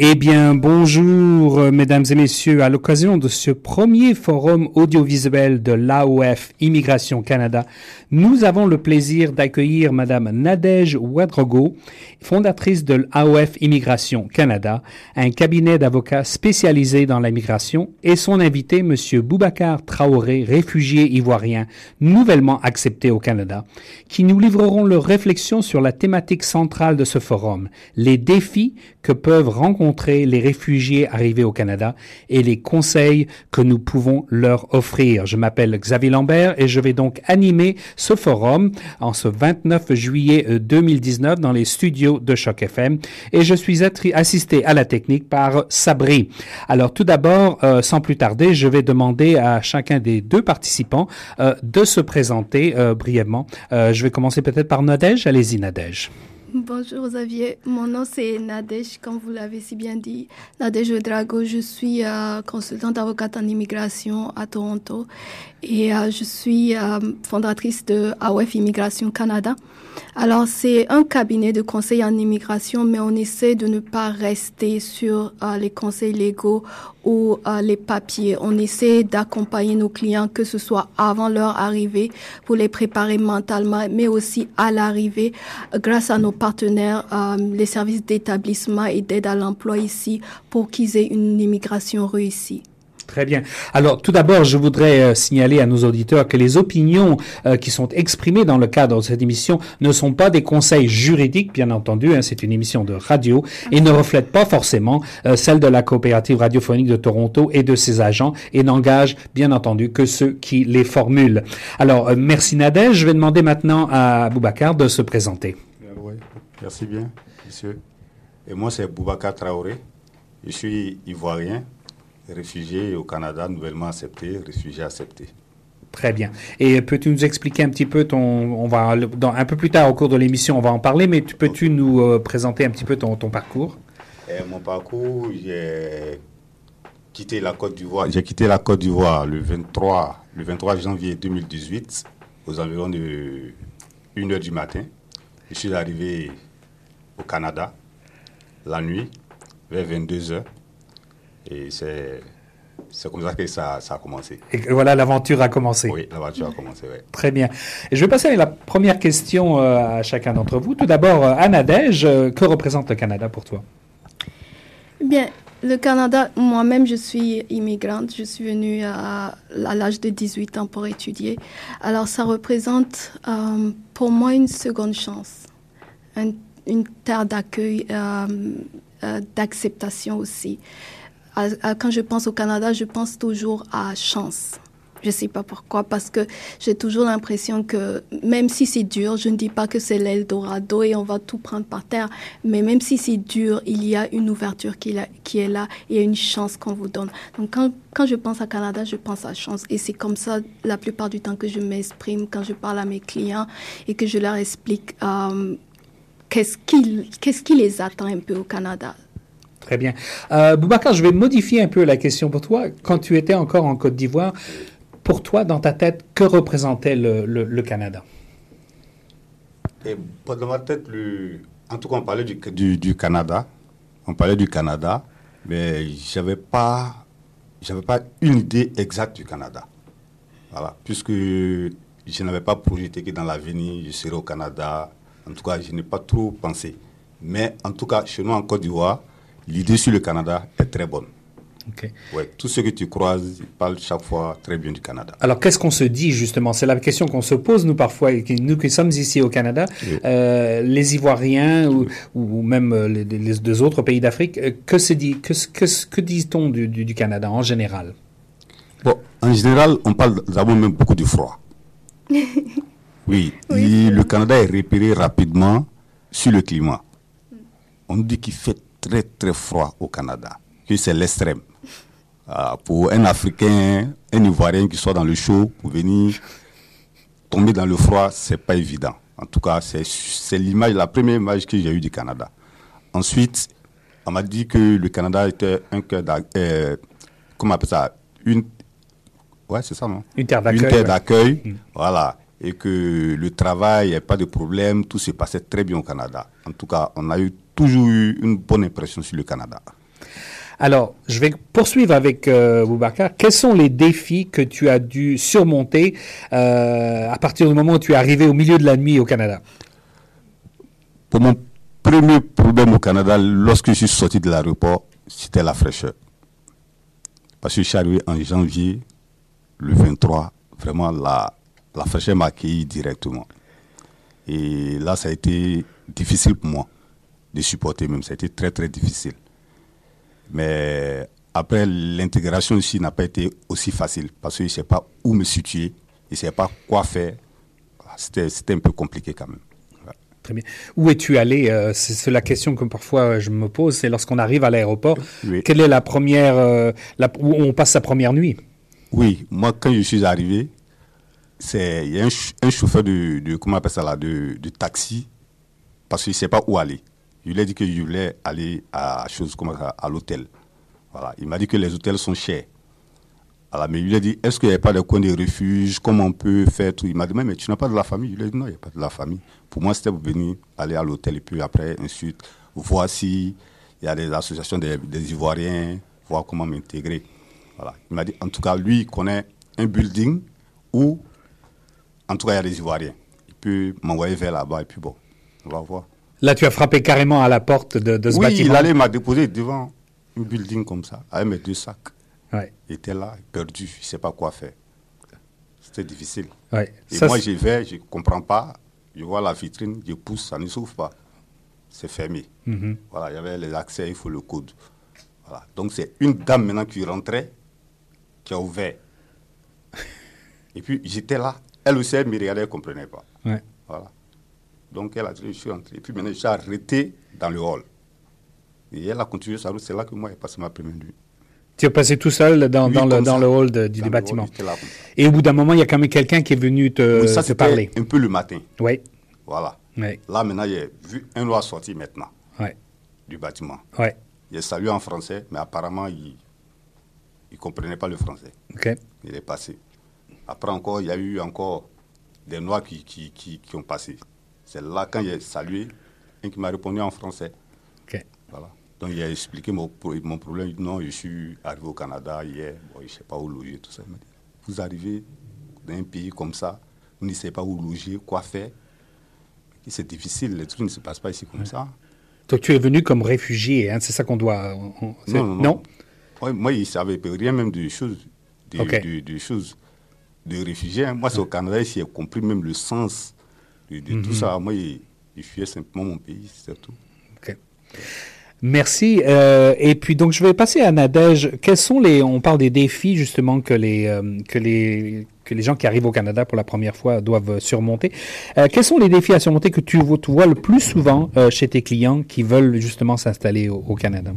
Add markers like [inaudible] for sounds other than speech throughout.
Eh bien, bonjour, euh, mesdames et messieurs. À l'occasion de ce premier forum audiovisuel de l'AOF Immigration Canada, nous avons le plaisir d'accueillir madame Nadège Ouadrogo, fondatrice de l'AOF Immigration Canada, un cabinet d'avocats spécialisé dans l'immigration, et son invité, monsieur Boubacar Traoré, réfugié ivoirien nouvellement accepté au Canada, qui nous livreront leurs réflexions sur la thématique centrale de ce forum, les défis que peuvent rencontrer les réfugiés arrivés au Canada et les conseils que nous pouvons leur offrir. Je m'appelle Xavier Lambert et je vais donc animer ce forum en ce 29 juillet 2019 dans les studios de Choc FM et je suis assisté à la technique par Sabri. Alors tout d'abord, euh, sans plus tarder, je vais demander à chacun des deux participants euh, de se présenter euh, brièvement. je vais commencer peut-être par Nadège. Allez-y Nadège. Bonjour Xavier, mon nom c'est Nadège, comme vous l'avez si bien dit. Nadège Drago, je suis euh, consultante avocate en immigration à Toronto et euh, je suis euh, fondatrice de AOF Immigration Canada. Alors c'est un cabinet de conseil en immigration, mais on essaie de ne pas rester sur les conseils légaux ou les papiers. On essaie d'accompagner nos clients, que ce soit avant leur arrivée, pour les préparer mentalement, mais aussi à l'arrivée, grâce à nos partenaires, les services d'établissement et d'aide à l'emploi ici, pour qu'ils aient une immigration réussie. Très bien. Alors, tout d'abord, je voudrais euh, signaler à nos auditeurs que les opinions euh, qui sont exprimées dans le cadre de cette émission ne sont pas des conseils juridiques, bien entendu. Hein, c'est une émission de radio et ne reflètent pas forcément euh, celle de la coopérative radiophonique de Toronto et de ses agents et n'engagent, bien entendu, que ceux qui les formulent. Alors, merci Nadège. Je vais demander maintenant à Boubacar de se présenter. Merci bien, monsieur. Et moi, c'est Boubacar Traoré. Je suis ivoirien, réfugiés au Canada nouvellement acceptés, réfugiés acceptés. Très bien. Et peux-tu nous expliquer un petit peu ton, on va dans, un peu plus tard au cours de l'émission, on va en parler, mais peux-tu nous euh, présenter un petit peu ton, ton parcours? Eh, Mon parcours, j'ai quitté la Côte d'Ivoire. J'ai quitté la Côte d'Ivoire le 23, le 23 janvier 2018, aux environs de 1 heure du matin. Je suis arrivé au Canada la nuit, vers 22 heures. Et c'est c'est comme ça que ça, ça, a commencé. Et voilà, l'aventure a commencé. Oui, l'aventure a commencé, oui. Très bien. Et je vais passer à la première question euh, à chacun d'entre vous. Tout d'abord, euh, Anna Dej, euh, que représente le Canada pour toi? Bien, le Canada, moi-même, je suis immigrante. Je suis venue à, à l'âge de 18 ans pour étudier. Alors, ça représente pour moi une seconde chance, une terre d'accueil, d'acceptation aussi quand je pense au Canada, je pense toujours à chance. Je ne sais pas pourquoi, parce que j'ai toujours l'impression que même si c'est dur, je ne dis pas que c'est l'Eldorado et on va tout prendre par terre, mais même si c'est dur, il y a une ouverture qui, est là et une chance qu'on vous donne. Donc quand, je pense à Canada, je pense à chance et c'est comme ça la plupart du temps que je m'exprime quand je parle à mes clients et que je leur explique euh, qu'est-ce qui les attend un peu au Canada. Très bien. Euh, Boubacar, je vais modifier un peu la question pour toi. Quand tu étais encore en Côte d'Ivoire, pour toi, dans ta tête, que représentait le, Canada? Dans ma tête, en tout cas, on parlait du, Canada. On parlait du Canada, mais je n'avais pas, pas une idée exacte du Canada. Voilà, puisque je n'avais pas projeté que dans l'avenir, je serais au Canada. En tout cas, je n'ai pas trop pensé. Mais en tout cas, chez nous en Côte d'Ivoire, l'idée sur le Canada est très bonne. Ouais, tout ce que tu croises parlent chaque fois très bien du Canada. Alors, qu'est-ce qu'on se dit justement? C'est la question qu'on se pose, nous, parfois, nous qui sommes ici au Canada, euh, les Ivoiriens ou, même euh, les, deux autres pays d'Afrique, euh, que, se dit, que, que, que dit-on du, du, Canada en général? Bon, en général, on parle d'abord même beaucoup du froid. [laughs] oui, le Canada est repéré rapidement sur le climat. On dit qu'il fait très très froid au Canada, que c'est l'extrême. Ah, pour un Africain, un Ivoirien qui soit dans le chaud, pour venir tomber dans le froid, c'est pas évident. En tout cas, c'est l'image, la première image que j'ai eue du Canada. Ensuite, on m'a dit que le Canada était un cœur euh, comment on appelle ça? Une. Ouais, c'est ça, non? Une terre d'accueil. Une terre d'accueil, mm. voilà. Et que le travail, il n'y a pas de problème, tout se passait très bien au Canada. En tout cas, on a eu toujours eu une bonne impression sur le Canada. Alors, je vais poursuivre avec euh, Boubacar. Quels sont les défis que tu as dû surmonter euh, à partir du moment où tu es arrivé au milieu de la nuit au Canada? Pour mon premier problème au Canada, lorsque je suis sorti de l'aéroport, c'était la fraîcheur. Parce que je suis arrivé en janvier, le 23, vraiment la, la fraîcheur m'a accueilli directement. Et là, ça a été difficile pour moi de supporter même. Ça a été très, très difficile. Mais après, l'intégration ici n'a pas été aussi facile parce que je ne sais pas où me situer, je ne sais pas quoi faire. C'était un peu compliqué quand même. Très bien. Où es-tu allé euh, C'est la question que parfois je me pose. C'est lorsqu'on arrive à l'aéroport. Quelle est la première, euh, où on passe sa première nuit? Oui, moi quand je suis arrivé, c'est il y a un, chauffeur de, de, comment on appelle ça là, de, de taxi parce qu'il ne sait pas où aller. Je lui ai dit que je voulais aller à, à l'hôtel. Voilà. Il m'a dit que les hôtels sont chers. Mais je lui ai dit, est-ce qu'il n'y a pas de coin de refuge? Comment on peut faire tout? Il m'a dit, mais tu n'as pas de la famille Je lui ai dit, non, il n'y a pas de la famille. Pour moi, c'était pour venir aller à l'hôtel et puis après, ensuite, voir s'il y a des associations des, Ivoiriens, voir comment m'intégrer. Voilà. Il m'a dit, en tout cas, lui, il connaît un building où, en tout cas, il y a des Ivoiriens. Il peut m'envoyer vers là-bas et puis bon, Là, tu as frappé carrément à la porte de, de ce bâtiment. Oui, il allait m'a déposé devant un building comme ça, avec mes deux sacs. Ouais. Il était là, perdu, je ne sais pas quoi faire. C'était difficile. Ouais. Et moi, je vais, je ne comprends pas. Je vois la vitrine, je pousse, ça ne s'ouvre pas. C'est fermé. Mm-hmm. Voilà, il y avait les accès, il faut le code. Voilà. Donc, c'est une dame maintenant qui rentrait, qui a ouvert. [laughs] Et puis, j'étais là. Elle aussi, elle me regardait, elle ne comprenait pas. Ouais. Voilà. Donc elle a dit, je suis entré. Et puis maintenant, je suis arrêté dans le hall. Et elle a continué sa route. C'est là que moi, j'ai passé ma première nuit. Tu es passé tout seul dans, dans, le, dans le, hall du bâtiment. Et au bout d'un moment, il y a quand même quelqu'un qui est venu te, oui, ça, te parler. un peu le matin. Oui. Voilà. Oui. Là, maintenant, j'ai vu un noir sortir maintenant oui. du bâtiment. Oui. Il a salué en français, mais apparemment, il ne comprenait pas le français. OK. Il est passé. Après encore, il y a eu encore des noirs qui, qui, qui, qui ont passé. C'est là, quand j'ai salué, un qui m'a répondu en français. Voilà. Donc, il a expliqué mon, mon problème. Non, je suis arrivé au Canada hier. Bon, je ne sais pas où loger, tout ça. Il m'a dit, vous arrivez dans un pays comme ça, vous ne savez pas où loger, quoi faire. C'est difficile, les trucs ne se passent pas ici comme ça. Donc, tu es venu comme réfugié, hein, c'est ça qu'on doit. non, non, non. moi, je ne savais rien même des choses. Des, choses de réfugiés. Hein. Moi, c'est au Canada, j'ai compris même le sens de, tout mhm. ça. Moi, je, fuyais simplement mon pays, c'est tout. Ok. Merci. Euh, et puis donc je vais passer à Nadège. Quels sont les On parle des défis justement que les euh, que les que les gens qui arrivent au Canada pour la première fois doivent surmonter. Euh, quels sont les défis à surmonter que tu vois, le plus souvent chez tes clients qui veulent justement s'installer au Canada?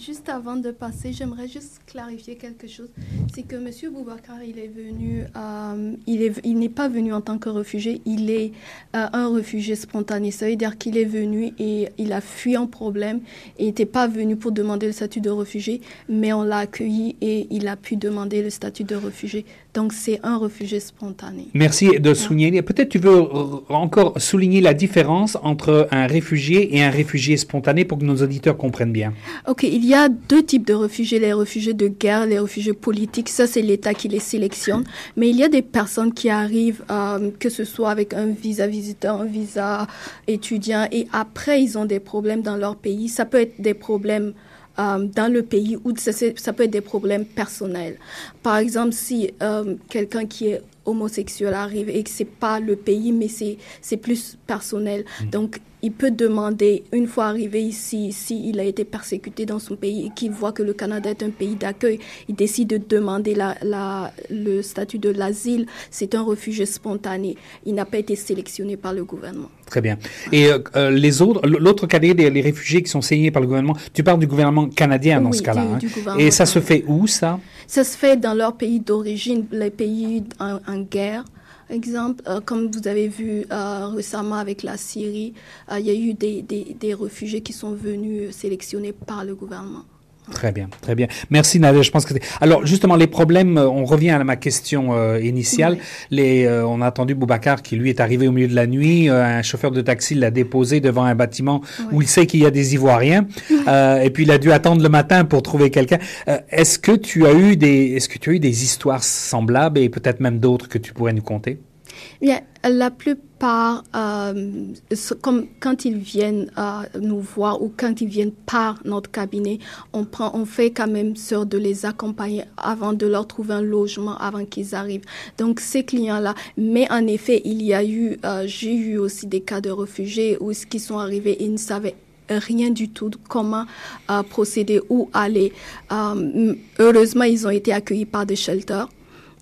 Juste avant de passer, j'aimerais juste clarifier quelque chose. C'est que M. Boubacar, il est venu, euh, il est, il n'est pas venu en tant que réfugié, il est euh, un réfugié spontané. Ça veut dire qu'il est venu et il a fui un problème et n'était pas venu pour demander le statut de réfugié, mais on l'a accueilli et il a pu demander le statut de réfugié. Donc c'est un réfugié spontané. Merci de souligner. Peut-être tu veux encore souligner la différence entre un réfugié et un réfugié spontané pour que nos auditeurs comprennent bien. Ok, il y a deux types de réfugiés, les réfugiés de guerre, les réfugiés politiques. Ça c'est l'État qui les sélectionne. Mais il y a des personnes qui arrivent, euh, que ce soit avec un visa visiteur, un visa étudiant, et après ils ont des problèmes dans leur pays. Ça peut être des problèmes euh, dans le pays où ça, ça, peut être des problèmes personnels. Par exemple, si euh, quelqu'un qui est homosexuel arrive et que c'est pas le pays, mais c'est plus personnel. Mm. Donc, il peut demander, une fois arrivé ici, s'il a été persécuté dans son pays et qu'il voit que le Canada est un pays d'accueil, il décide de demander la, la, le statut de l'asile. C'est un refuge spontané. Il n'a pas été sélectionné par le gouvernement. Très bien. Et euh, euh, les autres, l'autre catégorie des réfugiés qui sont signés par le gouvernement, tu parles du gouvernement canadien dans ce cas-là. Hein? Et ça se fait où, ça? Ça se fait dans leur pays d'origine, les pays en, en guerre. Exemple, euh, comme vous avez vu euh, récemment avec la Syrie, euh, il y a eu des, des, des, réfugiés qui sont venus sélectionnés par le gouvernement. Très bien, très bien. Merci Nadia. Je pense que alors justement les problèmes. Euh, on revient à ma question euh, initiale. Les, euh, on a entendu Boubacar qui lui est arrivé au milieu de la nuit. un chauffeur de taxi l'a déposé devant un bâtiment où il sait qu'il y a des Ivoiriens. et puis il a dû attendre le matin pour trouver quelqu'un. est-ce que tu as eu des, est-ce que tu as eu des histoires semblables et peut-être même d'autres que tu pourrais nous conter? Bien, la plupart, euh, comme quand ils viennent euh, nous voir ou quand ils viennent par notre cabinet, on prend, on fait quand même sûr de les accompagner avant de leur trouver un logement avant qu'ils arrivent. Donc ces clients-là, mais en effet, il y a eu, euh, j'ai eu aussi des cas de réfugiés où ce qui sont arrivés, ils ne savaient rien du tout de comment procéder, où aller. Heureusement, ils ont été accueillis par des shelters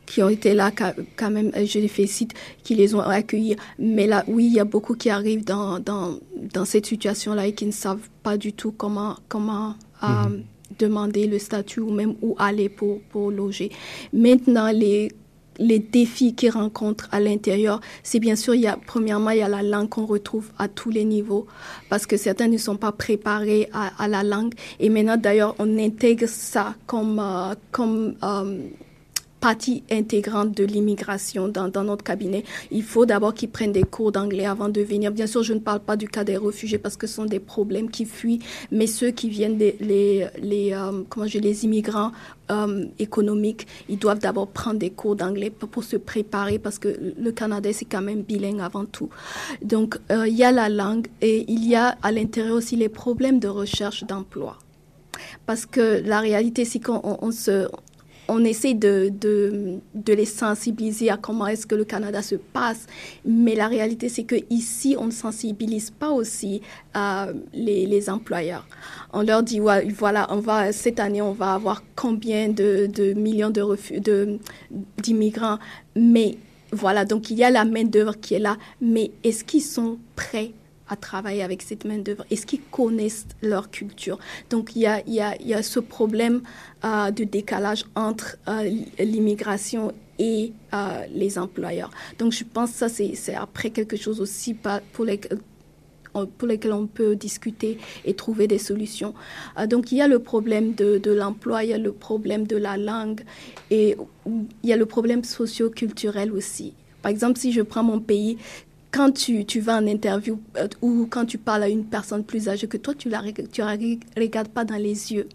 qui ont été là quand même, je les félicite, qui les ont accueillis. Mais là, oui, il y a beaucoup qui arrivent dans, dans, dans cette situation-là et qui ne savent pas du tout comment, comment euh, mhm. demander le statut ou même où aller pour, pour loger. Maintenant, les les défis qu'ils rencontrent à l'intérieur, c'est bien sûr, il y a, premièrement, il y a la langue qu'on retrouve à tous les niveaux, parce que certains ne sont pas préparés à, à la langue. Et maintenant, d'ailleurs, on intègre ça comme, euh, comme euh, partie intégrante de l'immigration dans, dans, notre cabinet. Il faut d'abord qu'ils prennent des cours d'anglais avant de venir. Bien sûr, je ne parle pas du cas des réfugiés parce que ce sont des problèmes qui fuient, mais ceux qui viennent les, les, euh, comment je, les immigrants euh, économiques, ils doivent d'abord prendre des cours d'anglais pour, pour, se préparer parce que le Canada, c'est quand même bilingue avant tout. Donc, euh, il y a la langue et il y a à l'intérieur aussi les problèmes de recherche d'emploi parce que la réalité, c'est qu'on on se, on essaie de, les sensibiliser à comment est-ce que le Canada se passe, mais la réalité, c'est que ici, on ne sensibilise pas aussi euh, les, les, employeurs. On leur dit, voilà, on va, cette année, on va avoir combien de, de millions de d'immigrants, mais voilà, donc il y a la main-d'œuvre qui est là, mais est-ce qu'ils sont prêts à travailler avec cette main-d'œuvre Est-ce qu'ils connaissent leur culture Donc, il y a, y a, y a ce problème euh, de décalage entre euh, l'immigration et euh, les employeurs. Donc, je pense que ça, c'est après quelque chose aussi pour les pour lesquels on peut discuter et trouver des solutions. donc il y a le problème de, de l'emploi, il y a le problème de la langue et il y a le problème socio-culturel aussi. Par exemple, si je prends mon pays, quand tu, tu vas en interview euh, ou quand tu parles à une personne plus âgée que toi, tu la tu la regardes pas dans les yeux.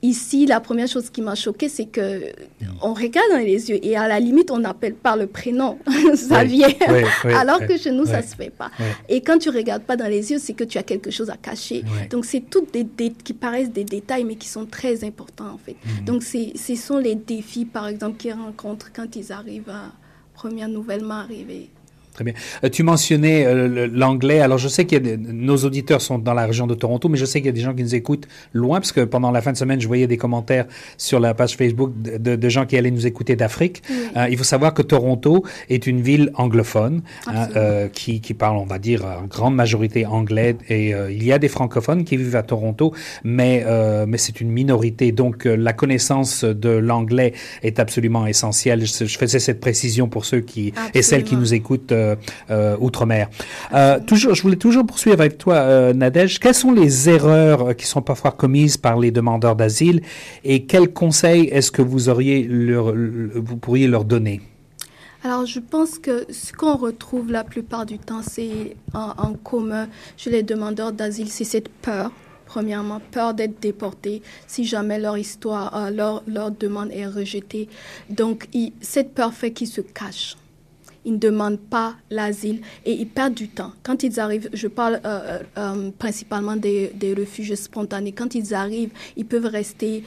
Ici, la première chose qui m'a choquée, c'est que on regarde dans les yeux et à la limite, on appelle par le prénom, [laughs] ça vient. [laughs] Alors que chez nous, ça se fait pas. Et quand tu regardes pas dans les yeux, c'est que tu as quelque chose à cacher. Donc, c'est toutes des, des, qui paraissent des détails, mais qui sont très importants, en fait. Mhm. Donc, ce sont les défis, par exemple, qu'ils rencontrent quand ils arrivent à première nouvellement arrivés Très bien. Euh, tu mentionnais euh, l'anglais. Alors, je sais que nos auditeurs sont dans la région de Toronto, mais je sais qu'il y a des gens qui nous écoutent loin, parce que pendant la fin de semaine, je voyais des commentaires sur la page Facebook de, de gens qui allaient nous écouter d'Afrique. Euh, il faut savoir que Toronto est une ville anglophone hein, qui, qui, parle, on va dire, en grande majorité anglais. Et il y a des francophones qui vivent à Toronto, mais, mais c'est une minorité. Donc, la connaissance de l'anglais est absolument essentielle. Je, je, faisais cette précision pour ceux qui et celles qui nous écoutent euh, euh, outre-mer. Euh, toujours, je voulais toujours poursuivre avec toi, Nadège. Quelles sont les erreurs qui sont parfois commises par les demandeurs d'asile et quels conseils est-ce que vous auriez vous pourriez leur donner? Alors, je pense que ce qu'on retrouve la plupart du temps, c'est en, commun chez les demandeurs d'asile, c'est cette peur. Premièrement, peur d'être déportés si jamais leur histoire, leur demande est rejetée. Donc, cette peur fait qu'ils se cachent ils ne demandent pas l'asile et ils perdent du temps. Quand ils arrivent, je parle euh, euh, euh, principalement des, des refuges spontanés, quand ils arrivent, ils peuvent rester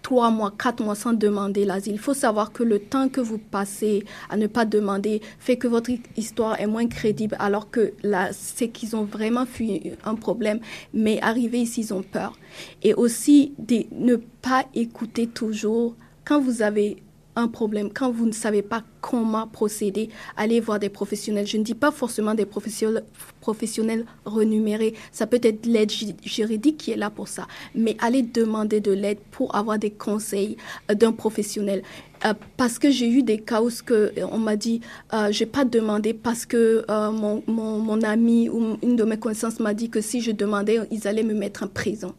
trois mois, quatre mois sans demander l'asile. Il faut savoir que le temps que vous passez à ne pas demander fait que votre histoire est moins crédible, alors que c'est qu'ils ont vraiment fui un problème, mais arriver ici, ils ont peur. Et aussi, de ne pas écouter toujours quand vous avez problème, quand vous ne savez pas comment procéder, allez voir des professionnels. Je ne dis pas forcément des professionnels, professionnels renumérés. Ça peut être l'aide juridique qui est là pour ça. Mais allez demander de l'aide pour avoir des conseils euh, d'un professionnel. Euh, parce que j'ai eu des cas où que, euh, on m'a dit, euh, j'ai pas demandé parce que mon, mon, mon ami ou une de mes connaissances m'a dit que si je demandais, ils allaient me mettre en prison.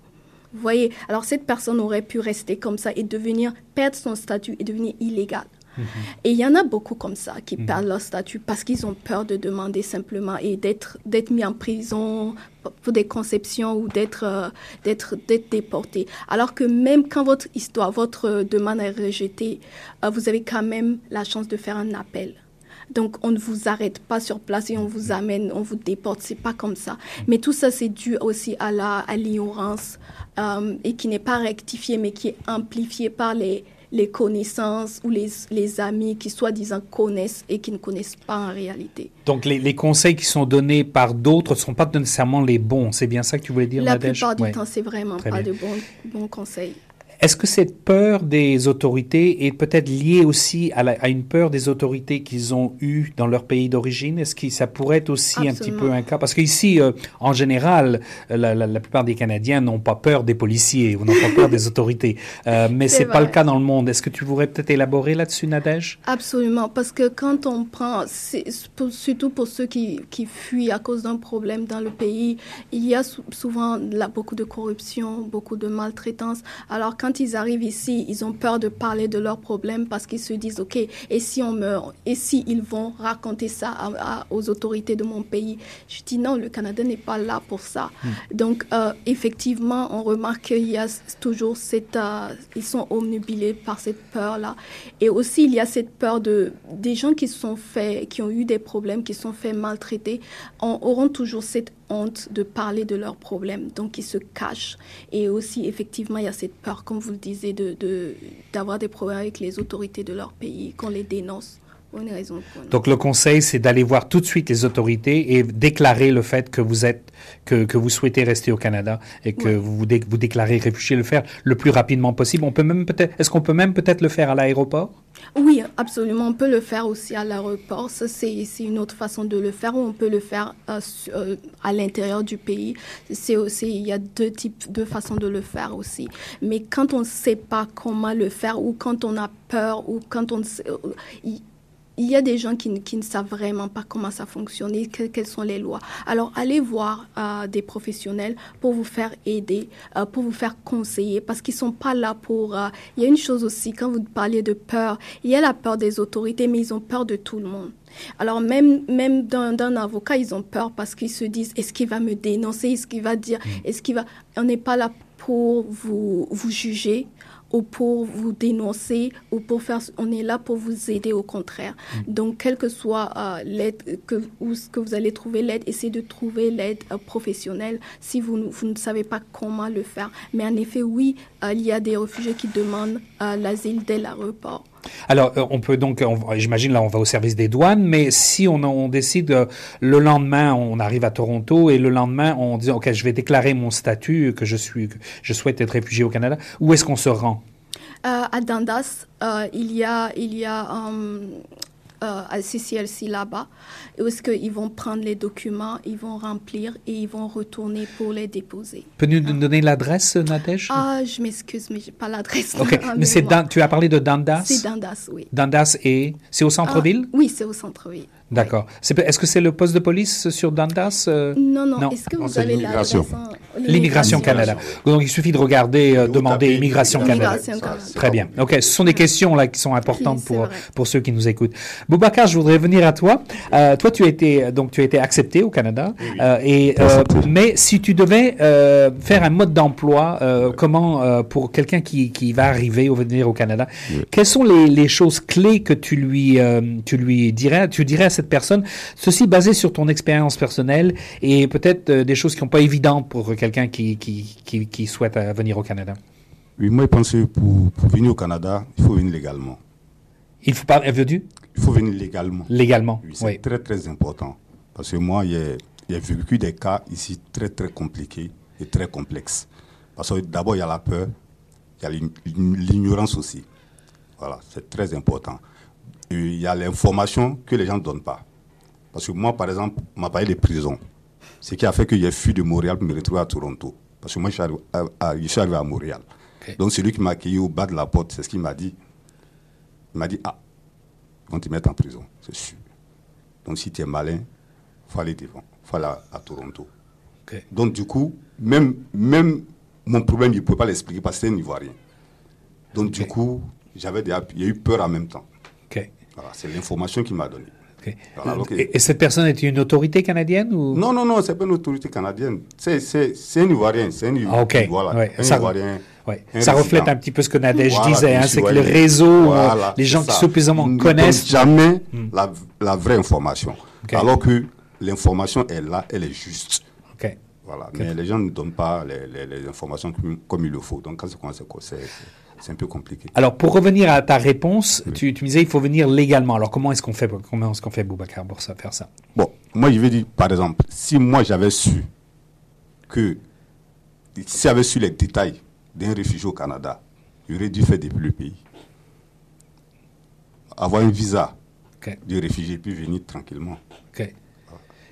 Vous voyez, alors cette personne aurait pu rester comme ça et devenir, perdre son statut et devenir illégal. Mhm. Et il y en a beaucoup comme ça qui mhm. perdent leur statut parce qu'ils ont peur de demander simplement et d'être d'être mis en prison pour des conceptions ou d'être euh, d'être d'être déporté. Alors que même quand votre histoire, votre demande est rejetée, euh, vous avez quand même la chance de faire un appel. Donc, on ne vous arrête pas sur place et on vous amène, on vous déporte. C'est pas comme ça. Mais tout ça, c'est dû aussi à la, à l'ignorance euh, et qui n'est pas rectifié, mais qui est amplifié par les, les connaissances ou les, les amis qui soi-disant connaissent et qui ne connaissent pas en réalité. Donc les, les conseils qui sont donnés par d'autres ne sont pas nécessairement les bons, c'est bien ça que tu voulais dire La plupart du temps, c'est vraiment pas de bons, bons conseils. Est-ce que cette peur des autorités est peut-être liée aussi à, une peur des autorités qu'ils ont eues dans leur pays d'origine? Est-ce que ça pourrait être aussi un petit peu un cas? Parce qu'ici, euh, en général, la, plupart des Canadiens n'ont pas peur des policiers ou n'ont pas peur des autorités. [laughs] Euh, mais c'est pas le cas dans le monde. Est-ce que tu voudrais peut-être élaborer là-dessus, Nadège? Absolument, parce que quand on prend, surtout pour ceux qui, qui fuient à cause d'un problème dans le pays, il y a souvent là, beaucoup de corruption, beaucoup de maltraitance. Alors quand quand ils arrivent ici, ils ont peur de parler de leurs problèmes parce qu'ils se disent, OK, et si on meurt Et si ils vont raconter ça aux autorités de mon pays? Je dis non, le Canada n'est pas là pour ça. Hmm. Donc, euh, effectivement, on remarque qu'il y a toujours cette... Euh, ils sont omnubilés par cette peur-là. Et aussi, il y a cette peur de... Des gens qui sont faits, qui ont eu des problèmes, qui sont faits maltraités, auront toujours cette honte de parler de leurs problèmes, donc ils se cachent. Et aussi, effectivement, il y a cette peur, comme vous le disiez, de, d'avoir des problèmes avec les autorités de leur pays, qu'on les dénonce. Raison donc le conseil, c'est d'aller voir tout de suite les autorités et déclarer le fait que vous êtes, que, que vous souhaitez rester au Canada et que vous, vous déclarez réfugié, le faire le plus rapidement possible. On peut même peut-être, est-ce qu'on peut même peut-être le faire à l'aéroport? Oui, absolument. On peut le faire aussi à l'aéroport. C'est une autre façon de le faire. Ou on peut le faire euh, euh, à l'intérieur du pays. C'est aussi, il y a deux types, de façons de le faire aussi. Mais quand on ne sait pas comment le faire ou quand on a peur ou quand on sait, euh, il y a des gens qui, ne savent vraiment pas comment ça fonctionne et quelles sont les lois. Alors, allez voir euh, des professionnels pour vous faire aider, euh, pour vous faire conseiller, parce qu'ils ne sont pas là pour... Euh, il y a une chose aussi, quand vous parlez de peur, il y a la peur des autorités, mais ils ont peur de tout le monde. Alors même, même d'un avocat, ils ont peur parce qu'ils se disent, est-ce qu'il va me dénoncer, est-ce qu'il va dire, mm. est-ce qu'il va... On n'est pas là pour vous, vous juger, ou pour vous dénoncer ou pour faire. On est là pour vous aider au contraire. Mm. Donc, quelle que soit euh, l'aide que, ou ce que vous allez trouver l'aide, essayez de trouver l'aide euh, professionnelle si vous, vous, ne savez pas comment le faire. Mais en effet, oui, euh, il y a des réfugiés qui demandent l'asile dès l'aéroport. Alors, on peut donc, j'imagine là, on va au service des douanes, mais si on, décide le lendemain, on arrive à Toronto et le lendemain, on dit, ok, je vais déclarer mon statut que je suis, souhaite être réfugié au Canada. Où est-ce qu'on se rend? Euh, à Dundas, euh, il y a euh, à CCLC là-bas, où est-ce qu'ils vont prendre les documents, ils vont remplir et ils vont retourner pour les déposer. Peux-tu nous donner l'adresse, Nadège? Ah, je m'excuse, mais j'ai pas l'adresse. Ok, mais c'est tu as parlé de Dundas C'est Dundas, oui. Dundas et c'est au centre-ville? Ah, Oui, c'est au centre-ville. D'accord. Est-ce que c'est le poste de police sur Dundas Non, non. Est-ce que vous avez l'adresse L'immigration Canada. Donc il suffit de regarder, euh, demander Immigration Canada. Très bien. Ok, ce sont des questions là qui sont importantes pour pour ceux qui nous écoutent. Boubacar, je voudrais venir à toi. Euh, toi, tu as été donc tu as été accepté au Canada. Euh, et euh, mais si tu devais euh, faire un mode d'emploi, euh, comment pour quelqu'un qui qui va arriver ou venir au Canada, quelles sont les les choses clés que tu lui tu lui dirais? Tu dirais à cette personne, ceci basé sur ton expérience personnelle et peut-être des choses qui sont pas évidentes pour quelqu'un qui, qui, qui, souhaite euh, venir au Canada Oui, moi, je pense que pour, pour, venir au Canada, il faut venir légalement. Il faut pas Il faut venir légalement. Légalement, oui. C'est très, très important. Parce que moi, a vécu des cas ici très, très compliqués et très complexes. Parce que d'abord, il y a la peur, il y a l'ignorance aussi. Voilà, c'est très important. Il y a l'information que les gens ne donnent pas. Parce que moi, par exemple, on m'a parlé des prisons. Ce qui a fait que j'ai fui de Montréal pour me retrouver à Toronto. Parce que moi, je suis arrivé à, Montréal. Donc, celui qui m'a accueilli au bas de la porte, c'est ce qu'il m'a dit. Il m'a dit Ah, ils vont te mettre en prison, c'est sûr. Donc, si tu es malin, il faut aller devant, il faut aller à, Toronto. Donc, du coup, même, même mon problème, il ne pouvait pas l'expliquer parce que c'est un Ivoirien. Donc, du coup, j'avais il y a eu peur en même temps. Voilà, c'est l'information qu'il m'a donnée. et, cette personne était une autorité canadienne ou? Non, non, non, c'est pas une autorité canadienne. C'est un Ivoirien. C'est un, ah, voilà, un ça, Ivoirien. ça reflète un petit peu ce que Nadège disait, hein, c'est que le réseau, euh, les gens qui suffisamment connaissent. jamais hmm. la, la, vraie information. Alors que l'information est là, elle est juste. Voilà. Mais les gens ne donnent pas les, les, informations comme, il le faut. Donc, quand c'est c'est un peu compliqué. Alors, pour revenir à ta réponse, tu, tu, me disais il faut venir légalement. Alors, comment est-ce qu'on fait, comment est-ce qu'on fait, Boubacar, pour ça, faire ça? Bon, moi, je vais dire, par exemple, si moi j'avais su que, si j'avais su les détails d'un réfugié au Canada, j'aurais dû faire depuis le pays. Avoir un visa de réfugié puis venir tranquillement.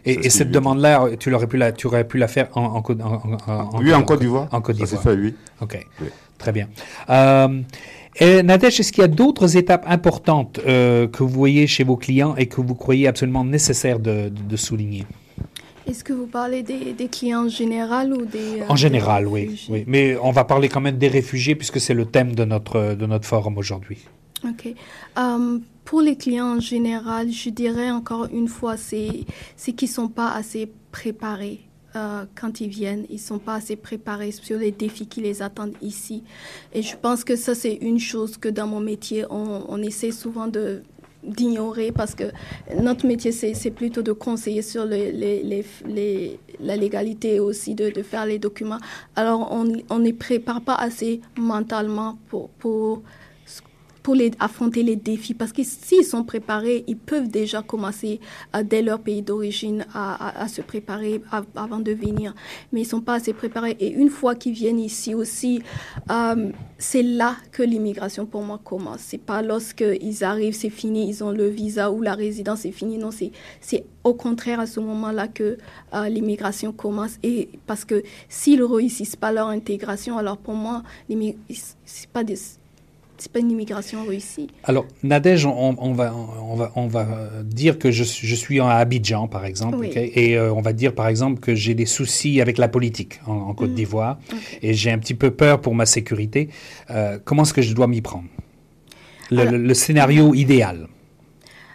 Et, cette demande-là, tu, aurais pu la, tu aurais pu la faire en, en, en, Oui, en Côte d'Ivoire. En Côte d'Ivoire. fait, oui. OK. Très bien. Euh, Nadège, est-ce qu'il y a d'autres étapes importantes euh, que vous voyez chez vos clients et que vous croyez absolument nécessaire de, de, souligner? Est-ce que vous parlez des, des, clients en général ou des... en général, oui, oui. Mais on va parler quand même des réfugiés puisque c'est le thème de notre, de notre forum aujourd'hui. OK. Um, pour les clients en général, je dirais encore une fois, c'est qu'ils ne sont pas assez préparés. Euh, quand ils viennent, ils ne sont pas assez préparés sur les défis qui les attendent ici. Et je pense que ça, c'est une chose que dans mon métier, on, essaie souvent de d'ignorer parce que notre métier, c'est plutôt de conseiller sur les, les, les, la légalité aussi, de, de, faire les documents. Alors, on ne prépare pas assez mentalement pour, pour les, affronter les défis. Parce que s'ils sont préparés, ils peuvent déjà commencer euh, dès leur pays d'origine à, se préparer avant de venir. Mais ils ne sont pas assez préparés. Et une fois qu'ils viennent ici aussi, euh, c'est là que l'immigration pour moi commence. C'est pas lorsqu'ils arrivent, c'est fini, ils ont le visa ou la résidence, c'est fini. Non, c'est au contraire à ce moment-là que euh, l'immigration commence. Et parce que s'ils ne réussissent pas leur intégration, alors pour moi, c'est pas des c'est pas une immigration réussie. Alors, Nadège, on, va, on, va, on va dire que je, je suis à Abidjan, par exemple, et euh, on va dire, par exemple, que j'ai des soucis avec la politique en, Côte mm. d'Ivoire, et j'ai un petit peu peur pour ma sécurité. Euh, comment est-ce que je dois m'y prendre? Le, scénario idéal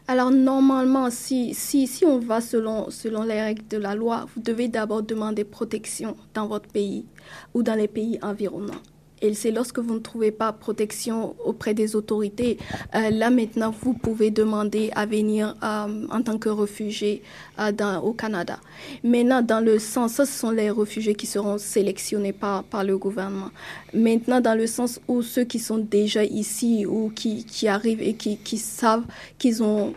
alors normalement, si, si, si on va selon, selon les règles de la loi, vous devez d'abord demander protection dans votre pays ou dans les pays environnants. Et c'est lorsque vous ne trouvez pas protection auprès des autorités, euh, là maintenant, vous pouvez demander à venir euh, en tant que réfugié euh, au Canada. Maintenant, dans le sens, ce sont les réfugiés qui seront sélectionnés par, le gouvernement. Maintenant, dans le sens où ceux qui sont déjà ici ou qui, qui arrivent et qui, qui savent qu'ils ont,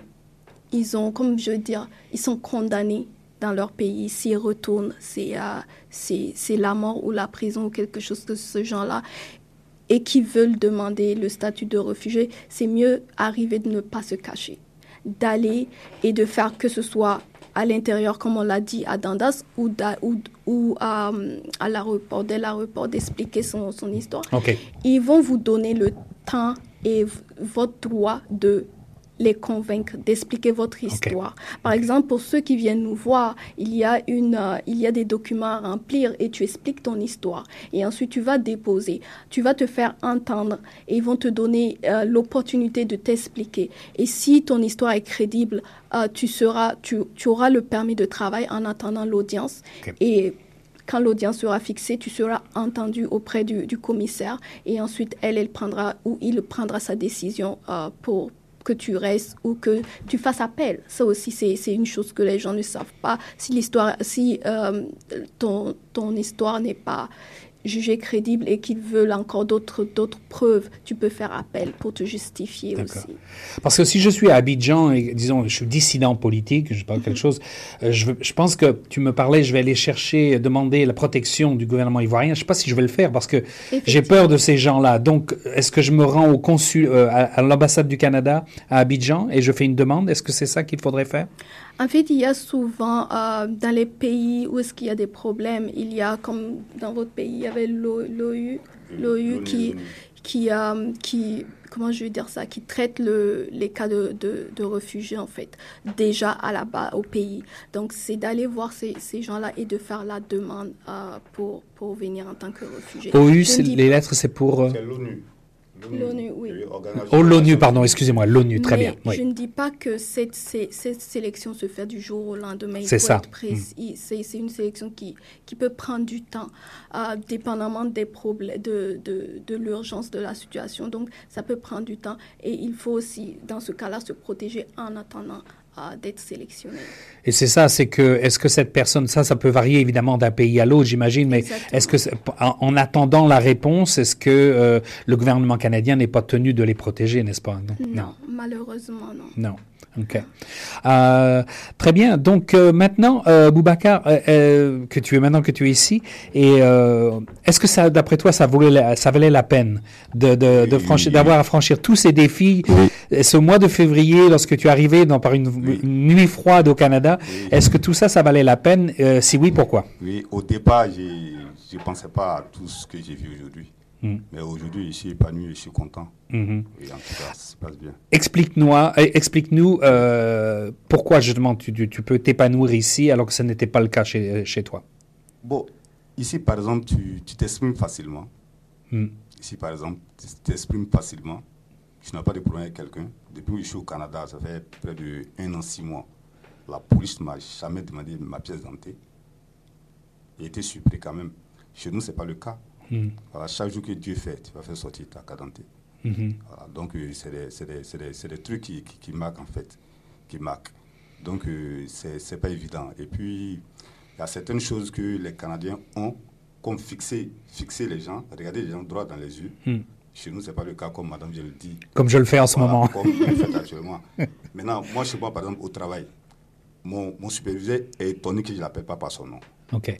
ils ont, comme je veux dire, ils sont condamnés dans leur pays, s'ils retournent, euh, c'est la mort ou la prison ou quelque chose de ce genre-là, et qui veulent demander le statut de réfugié, c'est mieux arriver de ne pas se cacher, d'aller et de faire que ce soit à l'intérieur, comme on l'a dit, à Dandas ou, ou, ou à, à l'aéroport, dès l'aéroport, d'expliquer son, son histoire. Ils vont vous donner le temps et votre droit de les convaincre d'expliquer votre histoire. Par exemple, pour ceux qui viennent nous voir, il y a une, euh, il y a des documents à remplir et tu expliques ton histoire. Et ensuite, tu vas déposer, tu vas te faire entendre et ils vont te donner euh, l'opportunité de t'expliquer. Et si ton histoire est crédible, euh, tu seras, tu, tu, auras le permis de travail en attendant l'audience et quand l'audience sera fixée, tu seras entendu auprès du, du, commissaire et ensuite elle, elle prendra ou il prendra sa décision pour, que tu restes ou que tu fasses appel. Ça aussi, c'est une chose que les gens ne savent pas. Si l'histoire, si euh, ton, ton histoire n'est pas jugés crédibles et qu'ils veulent encore d'autres d'autres preuves, tu peux faire appel pour te justifier aussi. Parce que si je suis à Abidjan et disons je suis dissident politique, je parle quelque mhm. chose, euh, je, je, pense que tu me parlais, je vais aller chercher, demander la protection du gouvernement ivoirien. Je ne sais pas si je vais le faire parce que j'ai peur de ces gens-là. Donc, est-ce que je me rends au consul, euh, à, l'ambassade du Canada à Abidjan et je fais une demande? Est-ce que c'est ça qu'il faudrait faire? En fait, il y a souvent euh, dans les pays où est-ce qu'il y a des problèmes, il y a comme dans votre pays, il y avait l'OU, l'OU qui qui euh, qui comment je vais dire ça, qui traite le, les cas de, de, réfugiés en fait déjà à la base au pays. Donc c'est d'aller voir ces, ces gens-là et de faire la demande euh, pour pour venir en tant que réfugié. OU, les lettres c'est pour. C'est l'ONU. L'ONU, oui. Oh, l'ONU, pardon, excusez-moi, l'ONU, très bien. Je ne dis pas que cette, cette, sélection se fait du jour au lendemain. C'est ça. Mm. C'est une sélection qui, qui peut prendre du temps, euh, dépendamment des problèmes, de, de, de l'urgence de la situation. Donc, ça peut prendre du temps. Et il faut aussi, dans ce cas-là, se protéger en attendant d'être sélectionné. Et c'est ça, c'est que est-ce que cette personne, ça, ça peut varier évidemment d'un pays à l'autre, j'imagine, mais est-ce que en, attendant la réponse, est-ce que euh, le gouvernement canadien n'est pas tenu de les protéger, n'est-ce pas? Non, non, malheureusement non. Non. Ok. Euh, très bien. Donc euh, maintenant, euh, Boubacar, euh, que tu es maintenant que tu es ici, et est-ce que ça, d'après toi, ça valait, ça valait la peine de, de, de franchir, d'avoir à franchir tous ces défis Ce mois de février, lorsque tu es arrivé dans, par une, nuit froide au Canada, est-ce que tout ça, ça valait la peine? Si oui, pourquoi? Oui, au départ, je ne pensais pas à tout ce que j'ai vu aujourd'hui. Mm. Mais aujourd'hui, je suis épanoui, je suis content. Mm-hmm. Et en tout cas, ça se passe bien. Explique-nous eh, explique euh, pourquoi justement tu, tu, peux t'épanouir ici alors que ce n'était pas le cas chez, chez, toi? Bon, ici par exemple, tu t'exprimes facilement. Mm. Ici par exemple, tu t'exprimes facilement. Tu n'as pas de problème avec quelqu'un. Depuis que je suis au Canada, ça fait près de un an, six mois. La police ne m'a jamais demandé ma pièce d'identité. J'ai été surpris quand même. Chez nous, ce n'est pas le cas. Hmm. chaque jour que Dieu fait, tu vas faire sortir ta cadence. Hmm. donc, euh, c'est des, des, trucs qui, qui, marquent en fait, qui marquent. Donc, euh, ce c'est pas évident. Et puis, il y a certaines choses que les Canadiens ont, comme fixer, fixer les gens, regarder les gens droit dans les yeux. Hmm. Chez nous, ce n'est pas le cas, comme madame je le dis. Comme je le fais en ce moment. Comme je le fais [laughs] actuellement. Maintenant, moi, chez moi, par exemple, au travail, mon, mon superviseur est étonné que je ne l'appelle pas par son nom. OK.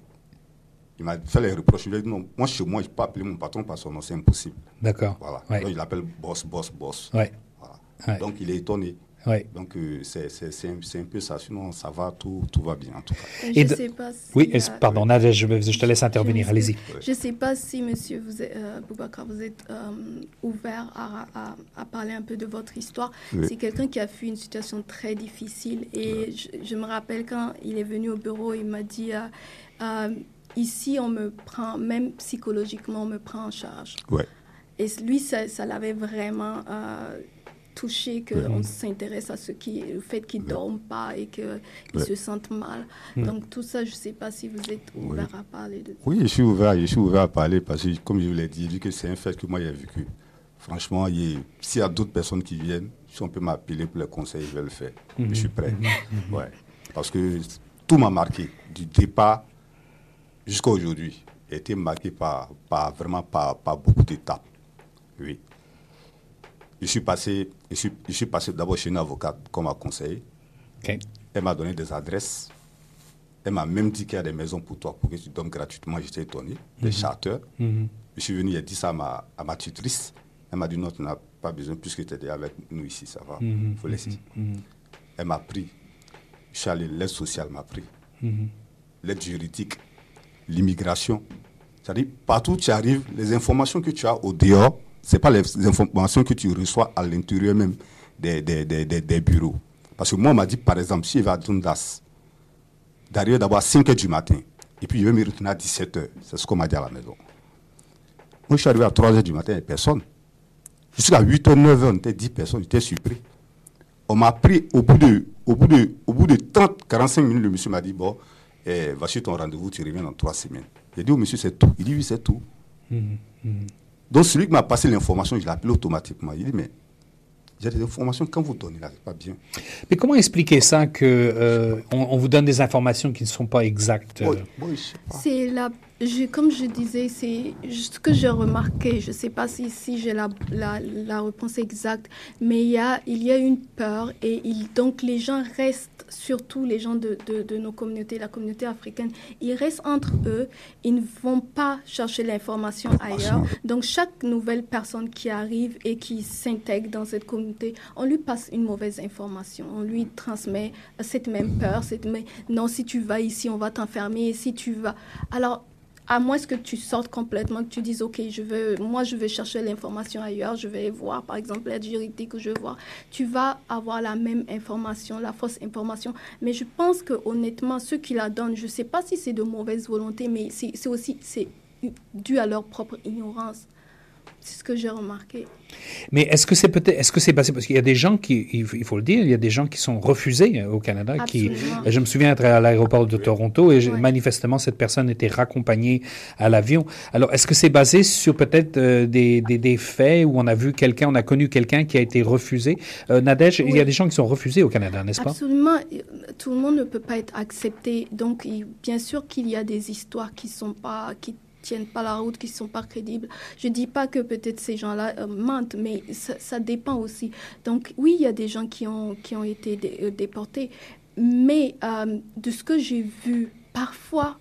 Il m'a fait les reproches. Je lui ai dit non, moi chez moi, je ne peux pas appeler mon patron par son nom, c'est impossible. D'accord. Voilà. Donc il l'appelle boss, boss, boss. Ouais. Voilà. Donc il est étonné. Ouais. Donc euh, c'est un, un, peu ça. Sinon, ça va, tout, tout va bien en tout cas. Je ne sais pas si, Oui, pardon, je, je, te laisse intervenir. Allez-y. Je ne sais pas si, monsieur vous êtes, euh, Boubacar, vous êtes euh, ouvert à, à, à, parler un peu de votre histoire. C'est quelqu'un qui a fui une situation très difficile. Et je, je, me rappelle quand il est venu au bureau, il m'a dit Ici, on me prend, même psychologiquement, on me prend en charge. Ouais. Et lui, ça, ça l'avait vraiment euh, touché qu'on s'intéresse à ce qui, le fait qu'ils ne dorment pas et qu'ils se sentent mal. Donc tout ça, je ne sais pas si vous êtes ouvert à parler de ça. Oui, je suis ouvert, je suis ouvert à parler parce que, comme je vous l'ai dit, vu que c'est un fait que moi j'ai vécu. Franchement, s'il y a d'autres personnes qui viennent, si on peut m'appeler pour les conseils, je vais le faire. Je suis prêt. Hmm. Ouais. Parce que tout m'a marqué, du départ jusqu'à aujourd'hui, été marqué par, par vraiment par, beaucoup d'étapes. Oui. Je suis passé, je suis, je suis passé d'abord chez une avocate comme m'a conseillé. Elle m'a donné des adresses. Elle m'a même dit qu'il y a des maisons pour toi pour que tu donnes gratuitement. J'étais étonné. Des mm charters. Mhm. Je suis venu, a dit ça à ma, à ma tutrice. Elle m'a dit non, tu n'as pas besoin puisque tu étais avec nous ici, ça va. Il mhm. faut laisser. Mhm. Elle m'a pris. Je suis allé, l'aide sociale m'a pris. L'aide juridique l'immigration. C'est-à-dire, partout où tu arrives, les informations que tu as au dehors, ce pas les informations que tu reçois à l'intérieur même des, des, des, des, bureaux. Parce que moi, on m'a dit, par exemple, si je vais à Dundas, d'arriver d'abord à 5 h du matin, et puis je vais me retourner à 17 h. C'est ce qu'on m'a dit à la maison. Moi, je suis arrivé à 3 h du matin, il n'y personne. Jusqu'à 8 h, 9 h, on était 10 personnes, j'étais surpris. On m'a pris au bout de, au bout de, au bout de 30, 45 minutes, le monsieur m'a dit, bon, eh, voici ton rendez-vous, tu reviens dans trois semaines. J'ai dit, oh monsieur, c'est tout. Il dit, oui, c'est tout. Mhm, mhm. Donc celui qui m'a passé l'information, je l'ai appelé automatiquement. Il dit, mais j'ai des informations quand vous donnez là, c'est pas bien. Mais comment expliquer ça que euh, on, vous donne des informations qui ne sont pas exactes? C'est la comme je disais, c'est ce que j'ai remarqué. Je ne sais pas si, si j'ai la, la, la, réponse exacte, mais il y a, il y a une peur et il, donc les gens restent, surtout les gens de, de, de, nos communautés, la communauté africaine, ils restent entre eux. Ils ne vont pas chercher l'information ailleurs. Donc chaque nouvelle personne qui arrive et qui s'intègre dans cette communauté, on lui passe une mauvaise information. On lui transmet cette même peur, cette même, non, si tu vas ici, on va t'enfermer, si tu vas. Alors, à moins que tu sortes complètement, que tu dises, OK, je veux, moi, je vais chercher l'information ailleurs, je vais voir, par exemple, l'aide juridique que je vois, tu vas avoir la même information, la fausse information. Mais je pense que, honnêtement, ceux qui la donnent, je ne sais pas si c'est de mauvaise volonté, mais c'est aussi, dû à leur propre ignorance. C'est ce que j'ai remarqué. Mais est-ce que c'est peut-être, est-ce que c'est passé? Parce qu'il y a des gens qui, il faut le dire, il y a des gens qui sont refusés euh, au Canada. Qui, je me souviens être à l'aéroport de Toronto et manifestement cette personne était raccompagnée à l'avion. Alors est-ce que c'est basé sur peut-être euh, des, des, des, faits où on a vu quelqu'un, on a connu quelqu'un qui a été refusé? Euh, Nadège, il y a des gens qui sont refusés au Canada, n'est-ce pas? Absolument. Tout le monde ne peut pas être accepté. Donc bien sûr qu'il y a des histoires qui sont pas qui tiennent pas la route, qui sont pas crédibles. Je dis pas que peut-être ces gens-là euh, mentent, mais ça, dépend aussi. Donc oui, il y a des gens qui ont, qui ont été euh, déportés, mais euh, de ce que j'ai vu, parfois,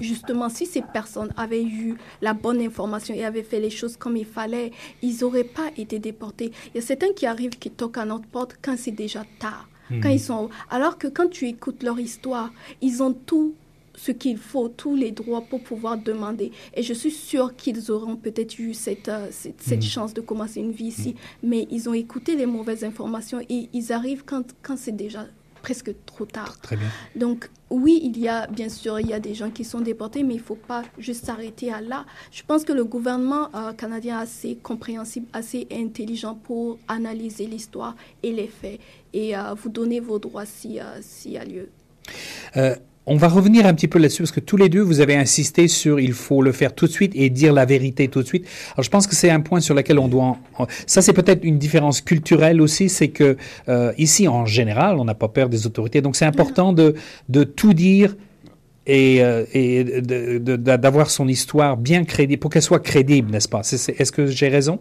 justement, si ces personnes avaient eu la bonne information et avaient fait les choses comme il fallait, ils n'auraient pas été déportés. Il y a certains qui arrivent, qui toquent à notre porte quand c'est déjà tard. Quand hmm. ils sont... Alors que quand tu écoutes leur histoire, ils ont tout ce qu'il faut, tous les droits pour pouvoir demander. Et je suis sûre qu'ils auront peut-être eu cette, euh, cette, mm. chance de commencer une vie ici, mm. mais ils ont écouté les mauvaises informations et ils arrivent quand, quand c'est déjà presque trop tard. Très bien. Donc oui, il y a bien sûr il y a des gens qui sont déportés, mais il faut pas juste s'arrêter à là. Je pense que le gouvernement euh, canadien est assez compréhensible, assez intelligent pour analyser l'histoire et les faits et euh, vous donner vos droits s'il si y a lieu. On va revenir un petit peu là-dessus parce que tous les deux, vous avez insisté sur il faut le faire tout de suite et dire la vérité tout de suite. Alors, je pense que c'est un point sur lequel on doit. Ça, c'est peut-être une différence culturelle aussi, c'est que euh, ici, en général, on n'a pas peur des autorités. Donc, c'est important de, de tout dire et, euh, et d'avoir son histoire bien crédible, pour qu'elle soit crédible, n'est-ce pas? Est-ce que j'ai raison?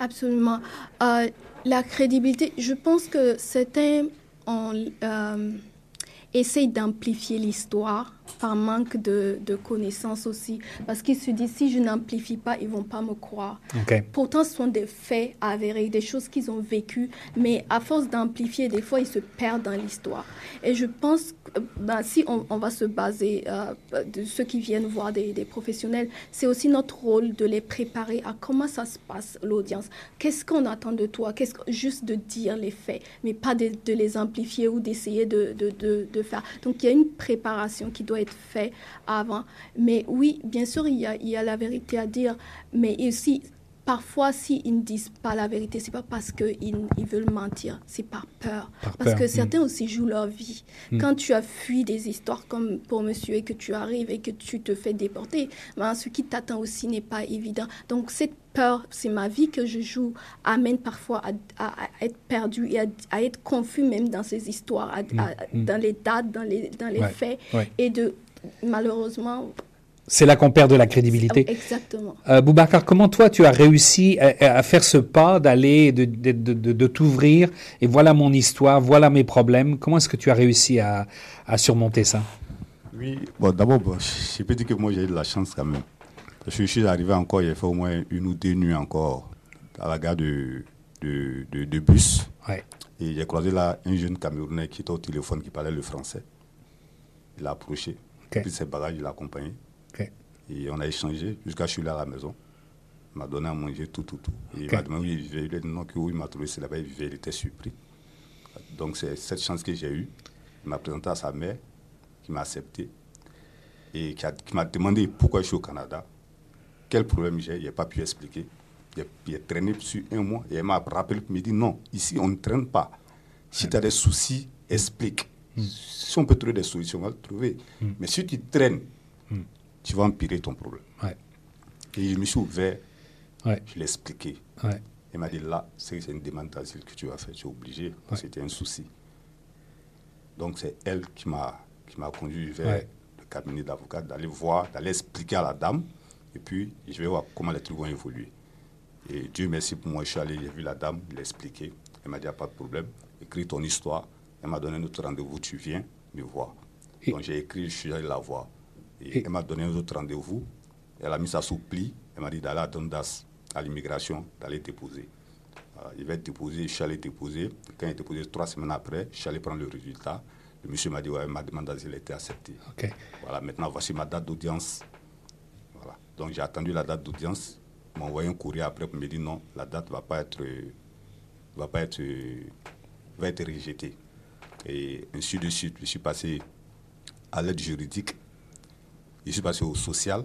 Absolument. Euh, la crédibilité, je pense que c'était en essaye d'amplifier l'histoire par manque de, de connaissances aussi. Parce qu'ils se disent, si je n'amplifie pas, ils vont pas me croire. Pourtant, ce sont des faits avérés, des choses qu'ils ont vécues, mais à force d'amplifier, des fois, ils se perdent dans l'histoire. Et je pense que ben, si on, on, va se baser euh, de ceux qui viennent voir des, des professionnels, c'est aussi notre rôle de les préparer à comment ça se passe, l'audience. Qu'est-ce qu'on attend de toi? Qu'est-ce que, Juste de dire les faits, mais pas de, de les amplifier ou d'essayer de, de, de faire. Donc, il y a une préparation qui doit fait avant. Mais oui, bien sûr, il y a, il y a la vérité à dire, mais aussi, parfois, s'ils ne disent pas la vérité, c'est pas parce qu'ils ils veulent mentir, c'est par peur. parce que certains mm. aussi jouent leur vie. Mm. Quand tu as fui des histoires comme pour monsieur et que tu arrives et que tu te fais déporter, ben, ce qui t'attend aussi n'est pas évident. Donc, cette peur, c'est ma vie que je joue, amène parfois à, être perdu et à, être confus même dans ces histoires, mm. dans les dates, dans les, dans les faits. Et de, malheureusement, c'est là qu'on perd de la crédibilité. Exactement. Euh, Boubacar, comment toi tu as réussi à, faire ce pas, d'aller, de, de, de, de t'ouvrir et voilà mon histoire, voilà mes problèmes. Comment est-ce que tu as réussi à, à surmonter ça? Oui, bon, d'abord, je peux dire que moi j'ai eu de la chance quand même. je suis arrivé encore, il a fait au moins une ou deux nuits encore à la gare de, de, de, bus. Ouais. Et j'ai croisé là un jeune Camerounais qui était au téléphone, qui parlait le français. Il a approché, okay. puis ses bagages, il l'a accompagné. Et on a échangé jusqu'à je suis là à la maison. Il m'a donné à manger tout, tout, tout. Et il m'a demandé où il vivait. Il a dit non, que où il m'a trouvé, c'est là-bas, il vivait, il était surpris. Donc c'est cette chance que j'ai eue. Il m'a présenté à sa mère, qui m'a accepté, et qui, m'a demandé pourquoi je suis au Canada, quel problème j'ai, il n'a pas pu expliquer. Il a, traîné sur un mois, et il m'a rappelé, il m'a dit non, ici on ne traîne pas. Si tu as des soucis, explique. Hmm. Si on peut trouver des solutions, on va le trouver. Hmm. Mais si tu traînes, hmm tu vas empirer ton problème. Et je me suis ouvert, je l'ai expliqué. Il m'a dit là, c'est une demande d'asile que tu vas faire, tu es obligé, c'était un souci. Donc c'est elle qui m'a conduit vers le cabinet d'avocat, d'aller voir, d'aller expliquer à la dame. Et puis, je vais voir comment les trucs vont évoluer. Et Dieu merci pour moi, je suis allé, j'ai vu la dame, il a expliqué. Elle m'a dit, pas de problème, écris ton histoire. Elle m'a donné un autre rendez-vous, tu viens me voir. Donc j'ai écrit, je suis allé la voir. Et, elle m'a donné un autre rendez-vous. Elle a mis ça sous pli. Elle m'a dit d'aller à à l'immigration, d'aller déposer. il va être déposé, je suis allé déposer. Quand il est déposé, trois semaines après, je suis allé prendre le résultat. Le monsieur m'a dit, ouais, ma demande d'asile a été acceptée. Voilà, maintenant, voici ma date d'audience. Voilà. Donc, j'ai attendu la date d'audience. m'a envoyé un courrier après pour me dire, non, la date ne va pas être, va pas être, va être rejetée. Et ainsi de suite, je suis passé à l'aide juridique. Je suis passé au social,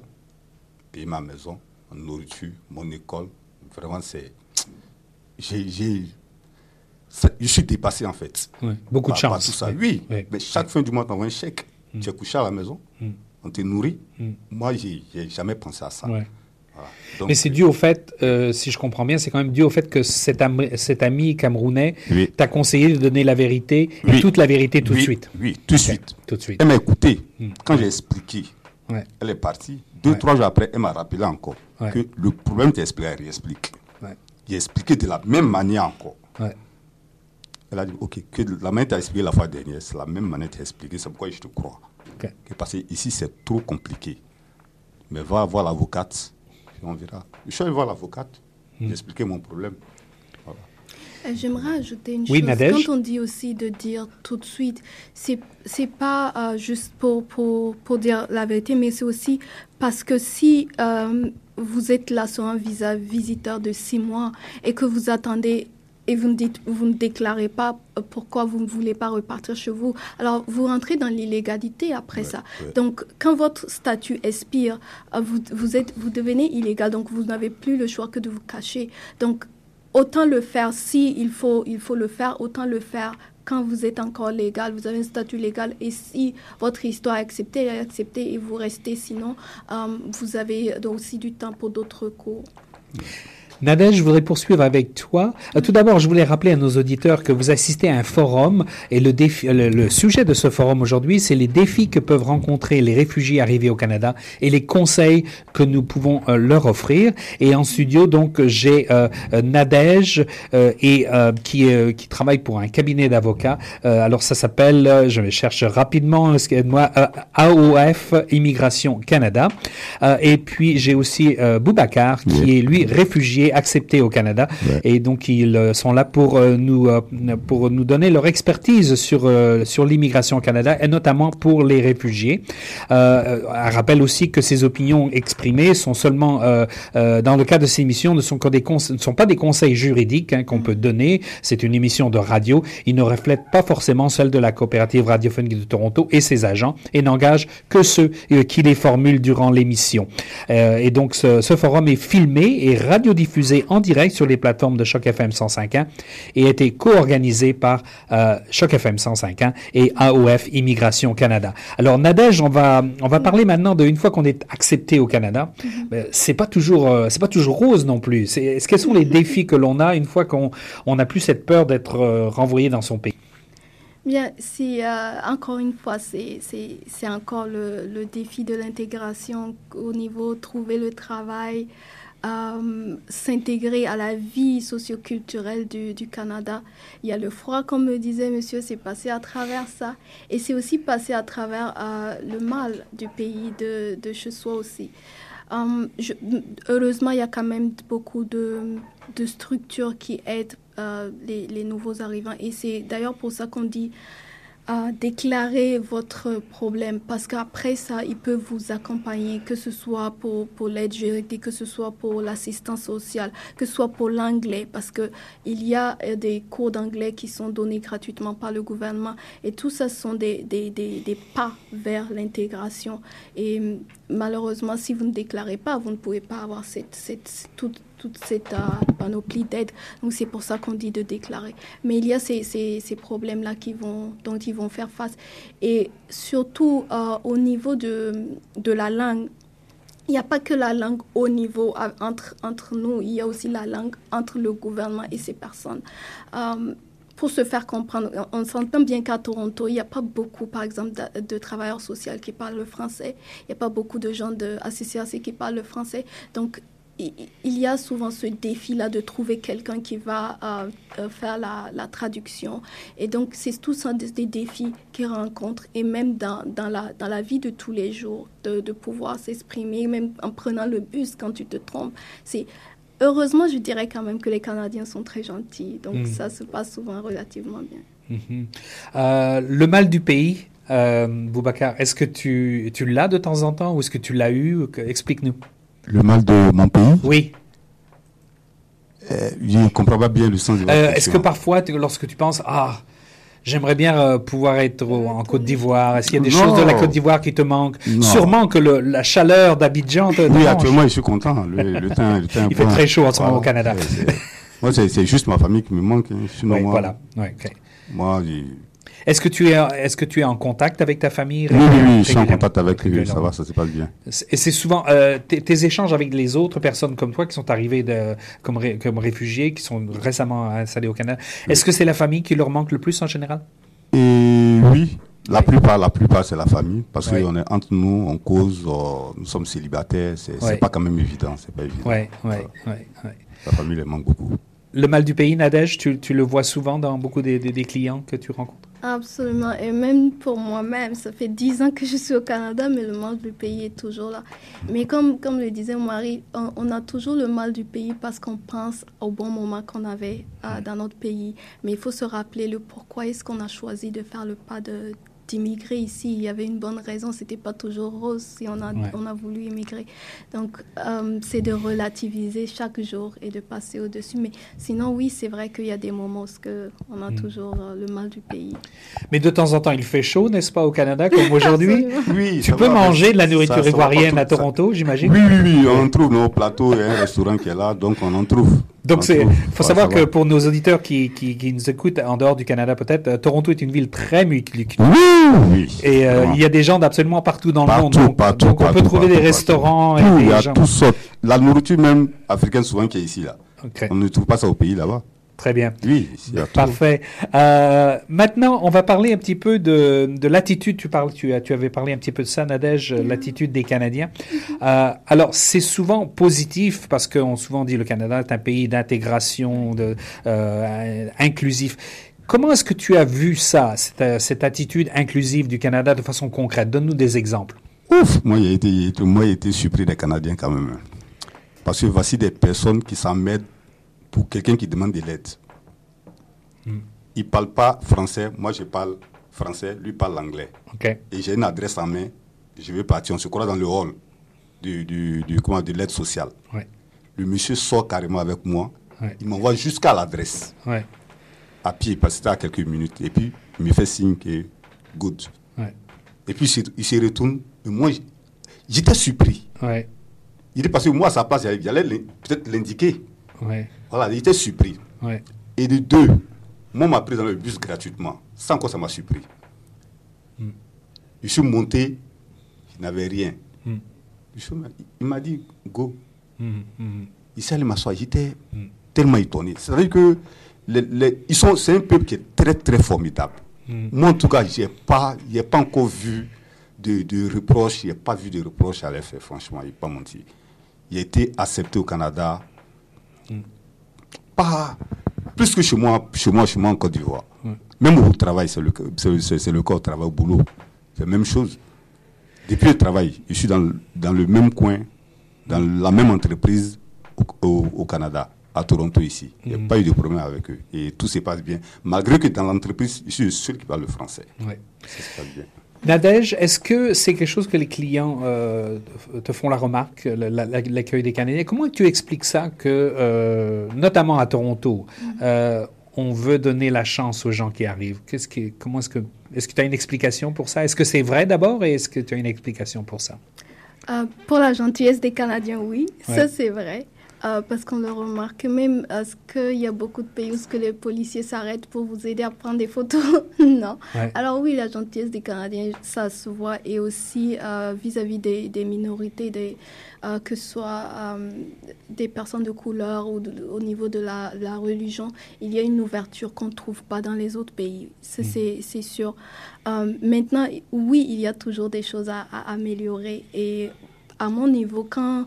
payer ma maison, ma nourriture, mon école. Vraiment, c'est. J'ai je suis dépassé en fait. beaucoup de chance. Tout ça. Oui, mais chaque fin du mois, tu envoies un chèque. Mm. Tu es couché à la maison, mm. on te nourrit. Mm. Moi, j'ai jamais pensé à ça. mais c'est dû au fait, euh, si je comprends bien, c'est quand même dû au fait que cet, ami, cet ami camerounais t'a conseillé de donner la vérité, et toute la vérité tout de suite. Oui, tout de suite. Tout de suite. Elle m'a écouté. Quand j'ai expliqué, elle est partie. Deux, trois jours après, elle m'a rappelé encore que le problème t'explique, elle réexplique. J'ai expliqué de la même manière encore. Elle a dit, OK, que la manière t'a expliqué la fois dernière, c'est la même manière t'a expliqué, c'est pourquoi je te crois. parce que ici, c'est trop compliqué. Mais va voir l'avocate, on verra. Je suis allé voir l'avocate, hmm. j'ai expliqué mon problème. J'aimerais ajouter une chose. Quand on dit aussi de dire tout de suite, c'est c'est pas euh, juste pour, pour, pour dire la vérité, mais c'est aussi parce que si euh, vous êtes là sur un visa visiteur de six mois et que vous attendez et vous ne, dites, vous ne déclarez pas euh, pourquoi vous ne voulez pas repartir chez vous. Alors, vous rentrez dans l'illégalité après ça. Donc, quand votre statut expire, euh, vous, vous, êtes, vous devenez illégal, donc vous n'avez plus le choix que de vous cacher. Donc, autant le faire si il faut, il faut le faire, autant le faire quand vous êtes encore légal, vous avez un statut légal et si votre histoire est acceptée, est acceptée et vous restez, sinon, euh, vous avez aussi du temps pour d'autres cours. Nadège, je voudrais poursuivre avec toi. Euh, tout d'abord, je voulais rappeler à nos auditeurs que vous assistez à un forum et le, défi, le, sujet de ce forum aujourd'hui, c'est les défis que peuvent rencontrer les réfugiés arrivés au Canada et les conseils que nous pouvons euh, leur offrir. Et en studio, donc, j'ai euh, Nadège et qui, qui travaille pour un cabinet d'avocats. alors, ça s'appelle, je vais chercher rapidement, excusez-moi, AOF Immigration Canada. et puis, j'ai aussi Boubacar, qui est lui réfugié acceptés au Canada. Et donc, ils euh, sont là pour euh, nous, euh, pour nous donner leur expertise sur, sur l'immigration au Canada et notamment pour les réfugiés. Euh, rappelle aussi que ces opinions exprimées sont seulement, dans le cas de ces émissions, ne sont, que des ne sont pas des conseils juridiques hein, qu'on peut donner. C'est une émission de radio. Ils ne reflètent pas forcément celle de la coopérative radiophonique de Toronto et ses agents et n'engagent que ceux qui les formulent durant l'émission. et donc, ce, ce forum est filmé et radiodiffusé diffusé en direct sur les plateformes de Choc FM 105.1 et a été co-organisé par euh, Choc FM 105.1 et AOF Immigration Canada. Alors Nadège, on va on va parler maintenant de une fois qu'on est accepté au Canada, mm-hmm. ben, c'est pas toujours euh, c'est pas toujours rose non plus. C'est quels sont les défis que l'on a une fois qu'on on n'a plus cette peur d'être euh, renvoyé dans son pays? Bien, si encore une fois, c'est encore le, le, défi de l'intégration au niveau trouver le travail, euh, s'intégrer à la vie socioculturelle du, du, Canada. Il y a le froid, comme me disait monsieur, c'est passé à travers ça. Et c'est aussi passé à travers euh, le mal du pays de, de chez soi aussi. Euh, heureusement, il y a quand même beaucoup de, structures qui aident les, nouveaux arrivants. Et c'est d'ailleurs pour ça qu'on dit à déclarer votre problème parce qu'après ça, il peut vous accompagner, que ce soit pour, pour l'aide juridique, que ce soit pour l'assistance sociale, que ce soit pour l'anglais, parce qu'il y a euh, des cours d'anglais qui sont donnés gratuitement par le gouvernement et tout ça sont des, des, des, des pas vers l'intégration. Et malheureusement, si vous ne déclarez pas, vous ne pouvez pas avoir toute, cette euh, panoplie d'aide. Donc c'est pour ça qu'on dit de déclarer. Mais il y a ces, problèmes-là dont ils vont faire face. Et surtout euh, au niveau de, la langue, il n'y a pas que la langue au niveau entre, nous, il y a aussi la langue entre le gouvernement et ces personnes. Euh, pour se faire comprendre. On, s'entend bien qu'à Toronto, il n'y a pas beaucoup, par exemple, de, travailleurs sociaux qui parlent le français. Il n'y a pas beaucoup de gens de associations qui parlent le français. Donc, il y a souvent ce défi-là de trouver quelqu'un qui va euh, euh, faire la, traduction. Et donc, c'est tout ça des, défis qu'ils rencontrent. Et même dans, dans, la, dans la vie de tous les jours, de, de pouvoir s'exprimer, même en prenant le bus quand tu te trompes. C'est heureusement, je dirais quand même que les Canadiens sont très gentils. Donc, hmm. ça se passe souvent relativement bien. Mhm. Euh, le mal du pays, Boubacar, est-ce que tu, tu l'as de temps en temps ou est-ce que tu l'as eu? Explique-nous. Le mal de mon pays? Oui. Euh, je ne comprends pas bien le sens de euh, Est-ce que parfois, lorsque tu penses, ah, j'aimerais bien euh, pouvoir être en Côte d'Ivoire, est-ce qu'il y a des choses de la Côte d'Ivoire qui te manquent? Sûrement que la chaleur d'Abidjan te. Oui, actuellement, je suis content. Le, temps, [laughs] Il fait très chaud en ce moment au Canada. moi, c'est juste ma famille qui me manque. Hein. oui, voilà. Ouais, Moi, est-ce que tu es, est-ce que tu es en contact avec ta famille Oui, oui, oui, je suis en contact avec eux. Ça va, ça se passe bien. Et c'est souvent euh, tes, échanges avec les autres personnes comme toi qui sont arrivées de, comme, comme réfugiés, qui sont récemment installés au Canada. Est-ce que c'est la famille qui leur manque le plus en général? Et oui. La plupart, la plupart, c'est la famille, parce qu'on est entre nous, on cause, euh, nous sommes célibataires, c'est n'est pas quand même évident, c'est pas évident. Ouais, ouais, ouais, La famille les manque beaucoup. Le mal du pays, Nadège, tu, tu le vois souvent dans beaucoup des, des clients que tu rencontres? Absolument. Et même pour moi-même, ça fait dix ans que je suis au Canada, mais le mal du pays est toujours là. Mais comme, comme le disait Marie, on, a toujours le mal du pays parce qu'on pense au bon moment qu'on avait euh, dans notre pays. Mais il faut se rappeler le pourquoi est-ce qu'on a choisi de faire le pas de d'immigrer ici. Il y avait une bonne raison, c'était pas toujours rose si on a, on a voulu immigrer. Donc, euh, c'est de relativiser chaque jour et de passer au-dessus. Mais sinon, oui, c'est vrai qu'il y a des moments où on a mm. toujours euh, le mal du pays. Mais de temps en temps, il fait chaud, n'est-ce pas, au Canada, comme [laughs] aujourd'hui? Oui. Tu peux manger de la nourriture ivoirienne à Toronto, j'imagine? Oui, oui, oui. On trouve nos plateaux, a un restaurant qui est là, donc on en trouve. Donc, il faut savoir que pour nos auditeurs qui, qui, nous écoutent en dehors du Canada, peut-être, euh, Toronto est une ville très multiculturelle. Oui, Et euh, il y a des gens d'absolument partout dans le monde. Donc, partout, donc on peut trouver des restaurants. et il y a tout. La nourriture même africaine souvent qui est ici là. On ne trouve pas ça au pays là-bas. Très bien. Oui, parfait. Euh, maintenant, on va parler un petit peu de, de l'attitude. Tu parles, tu, tu avais parlé un petit peu de ça, Nadège, l'attitude des Canadiens. Euh, alors, c'est souvent positif parce qu'on souvent dit le Canada est un pays d'intégration, de euh, inclusif. Comment est-ce que tu as vu ça, cette, cette, attitude inclusive du Canada de façon concrète? Donne-nous des exemples. Ouf, moi, j'ai été, moi, été surpris des Canadiens quand même. Parce que voici des personnes qui s'en mettent pour quelqu'un qui demande de l'aide. Hmm. Il ne parle pas français, moi je parle français, lui parle anglais. Et j'ai une adresse en main, je vais partir, on se croit dans le hall du, du, de l'aide sociale. Le monsieur sort carrément avec moi, il m'envoie jusqu'à l'adresse, à pied, parce que c'était à quelques minutes, et puis il me fait signe que good. Et puis il se retourne, et moi j'étais surpris. Il est passé moi à sa place, j'allais peut-être l'indiquer. Voilà, il était surpris. Et de deux, moi, m'a pris dans le bus gratuitement. Sans quoi ça m'a surpris. Hmm. Je suis monté, il n'avait rien. Hmm. il m'a dit, go. Hmm, il s'est allé m'asseoir. J'étais tellement étonné. C'est-à-dire que les, ils sont, c'est un peuple qui est très, très formidable. Moi, en tout cas, je n'ai pas, pas encore vu de, de reproches, je n'ai pas vu de reproches à l'effet, franchement, il pas menti. Il a été accepté au Canada pas plus que chez moi, chez moi, chez moi en Côte d'Ivoire. Même au travail, c'est le, c'est, le au travail, au boulot. C'est la même chose. Depuis le travail, je suis dans, dans le même coin, dans la même entreprise au, Canada, à Toronto ici. Il n'y a mm. pas eu de problème avec eux. Et tout se passe bien. Malgré que dans l'entreprise, je suis le seul qui parle le français. Ça se passe bien. Nadège, est-ce que c'est quelque chose que les clients euh, te font la remarque, l'accueil des Canadiens? Comment tu expliques ça que, euh, notamment à Toronto, euh, on veut donner la chance aux gens qui arrivent? Qu'est-ce qui, comment est-ce que, est-ce que tu as une explication pour ça? Est-ce que c'est vrai d'abord et est-ce que tu as une explication pour ça? Pour la gentillesse des Canadiens, oui, ça c'est vrai. Euh, parce qu'on le remarque même, est-ce qu'il y a beaucoup de pays où que les policiers s'arrêtent pour vous aider à prendre des photos? [laughs] Non. Alors oui, la gentillesse des Canadiens, ça se voit, et aussi euh, vis-à-vis des, des, minorités, des, euh, que ce soit des personnes de couleur ou au niveau de la, la, religion, il y a une ouverture qu'on ne trouve pas dans les autres pays, mm. c'est sûr. maintenant, oui, il y a toujours des choses à, à améliorer, et à mon niveau, quand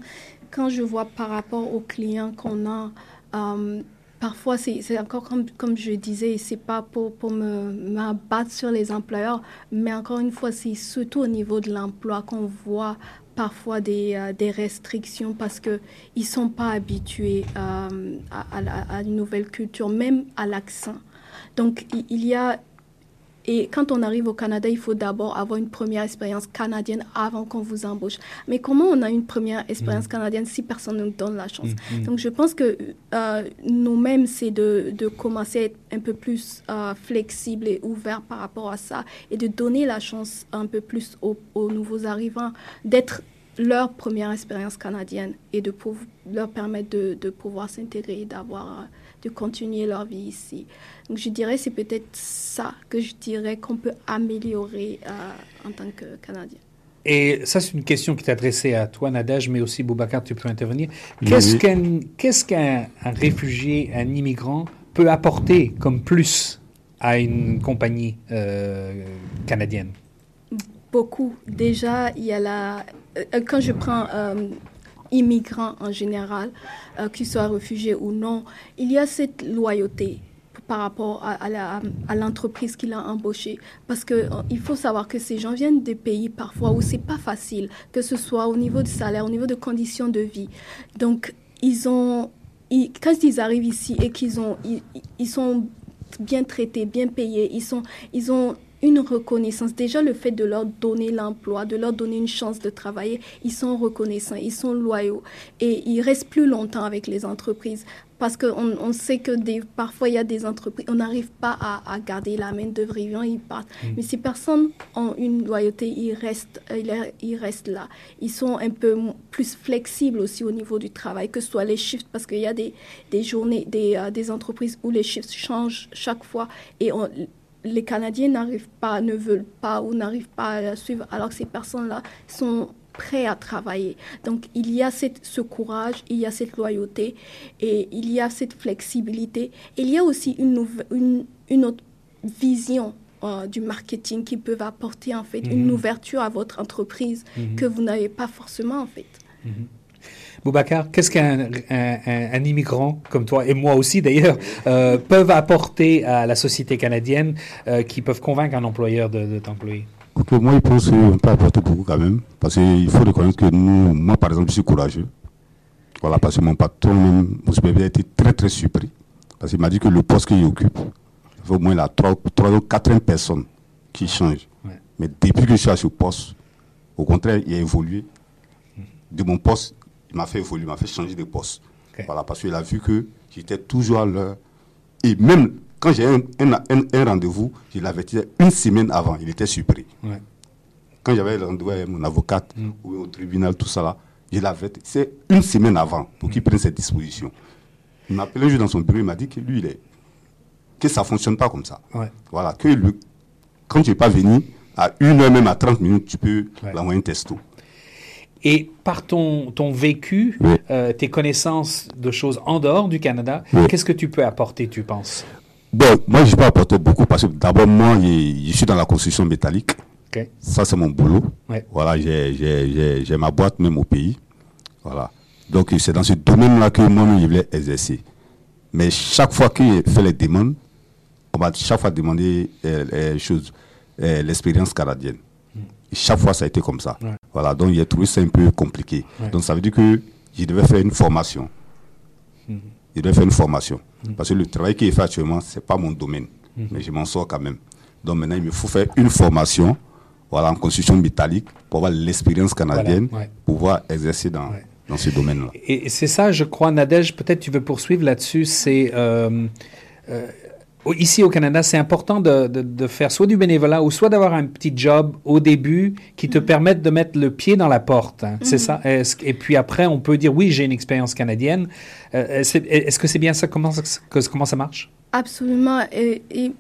quand je vois par rapport aux clients qu'on a, euh, parfois c'est encore comme, comme je disais, c'est pas pour, pour me m'abattre sur les employeurs, mais encore une fois, c'est surtout au niveau de l'emploi qu'on voit parfois des, euh, des, restrictions parce qu'ils ne sont pas habitués euh, à, à, à, une nouvelle culture, même à l'accent. Donc il y a et quand on arrive au Canada, il faut d'abord avoir une première expérience canadienne avant qu'on vous embauche. Mais comment on a une première expérience mm. canadienne si personne ne nous donne la chance? Mm, mm. Donc je pense que euh, nous-mêmes, c'est de, de, commencer à être un peu plus euh, flexible et ouvert par rapport à ça et de donner la chance un peu plus aux, aux nouveaux arrivants d'être leur première expérience canadienne et de leur permettre de, de pouvoir s'intégrer et d'avoir de continuer leur vie ici. Donc je dirais c'est peut-être ça que je dirais qu'on peut améliorer euh, en tant que Canadien. Et ça, c'est une question qui est adressée à toi, Nadège, mais aussi Boubacar, tu peux intervenir. Qu'est-ce qu'un qu'est-ce qu'un réfugié, un immigrant peut apporter comme plus à une compagnie euh, canadienne? Beaucoup. Déjà, il y a la... Euh, quand je prends immigrants en général, euh, qu'ils soient réfugiés ou non, il y a cette loyauté par rapport à, l'entreprise qui l'a embauché. Parce qu'il euh, faut savoir que ces gens viennent des pays parfois où c'est pas facile, que ce soit au niveau du salaire, au niveau de conditions de vie. Donc, ils ont, quand ils arrivent ici et qu'ils ont, ils, sont bien traités, bien payés, ils, sont, ils ont une reconnaissance. Déjà, le fait de leur donner l'emploi, de leur donner une chance de travailler, ils sont reconnaissants, ils sont loyaux et ils restent plus longtemps avec les entreprises parce qu'on on sait que des, parfois il y a des entreprises, on n'arrive pas à, garder la main d'œuvre, ils partent. Mm. Mais ces personnes ont une loyauté, ils restent, ils restent là. Ils sont un peu plus flexibles aussi au niveau du travail, que ce soit les shifts, parce qu'il y a des, des journées, des, euh, des entreprises où les shifts changent chaque fois et on, les Canadiens n'arrivent pas, ne veulent pas ou n'arrivent pas à la suivre, alors que ces personnes-là sont prêts à travailler. Donc il y a cette, ce courage, il y a cette loyauté et il y a cette flexibilité. il y a aussi une, une, une autre vision euh, du marketing qui peuvent apporter en fait une mhm. ouverture à votre entreprise mhm. que vous n'avez pas forcément en fait. Mhm. Boubacar, qu'est-ce qu'un un, immigrant comme toi et moi aussi d'ailleurs euh, peuvent apporter à la société canadienne euh, qui peuvent convaincre un employeur de, de t'employer? Moi, je pense qu'on peut apporter beaucoup quand même. Parce qu'il faut reconnaître que nous, moi par exemple, je suis courageux. Voilà, parce que mon patron, supérieur, a été très très surpris. Parce qu'il m'a dit que le poste qu'il occupe, il faut au moins là, 3, ou 4 personnes qui changent. Mais depuis que je suis à ce poste, au contraire, il a évolué. De mon poste, il m'a fait évoluer, il m'a fait changer de poste. Voilà, parce qu'il a vu que j'étais toujours à l'heure. Et même quand j'ai un, un, rendez-vous, je l'avertissais une semaine avant, il était surpris. Quand j'avais le rendez-vous avec mon avocate mm. ou au tribunal, tout ça là, je l'avertissais une semaine avant pour qu'il mm. prenne cette disposition. Il m'a appelé un jour dans son bureau, il m'a dit que lui, il est, que ça ne fonctionne pas comme ça. Voilà, que le, quand tu n'es pas venu, à une heure, même à 30 minutes, tu peux l'envoyer un testo. Et par ton, ton vécu, euh, tes connaissances de choses en dehors du Canada, qu'est-ce que tu peux apporter, tu penses? Bon, moi, je peux apporter beaucoup parce que d'abord, moi, je, suis dans la construction métallique. Ça, c'est mon boulot. Voilà, j'ai ma boîte même au pays. Voilà. Donc, c'est dans ce domaine-là que moi, je voulais exercer. Mais chaque fois que je fais les demandes, on va chaque fois demander euh, euh, euh l'expérience canadienne. Chaque fois, ça a été comme ça. Voilà, donc j'ai trouvé ça un peu compliqué. Donc ça veut dire que je devais faire une formation. Mhm. Je devais faire une formation. Mhm. Parce que le travail qui est fait actuellement, ce n'est pas mon domaine. Mhm. Mais je m'en sors quand même. Donc maintenant, il me faut faire une formation voilà, en construction métallique pour avoir l'expérience canadienne, pour pouvoir exercer dans, dans ce domaine-là. Et c'est ça, je crois, Nadège, peut-être tu veux poursuivre là-dessus, c'est... Euh, euh, ici au Canada, c'est important de, de, faire soit du bénévolat ou soit d'avoir un petit job au début qui te mm. permette de mettre le pied dans la porte. Hein. C'est ça. Et puis après, on peut dire oui, j'ai une expérience canadienne. Est-ce que c'est bien ça? Comment, comment ça marche? Absolument. et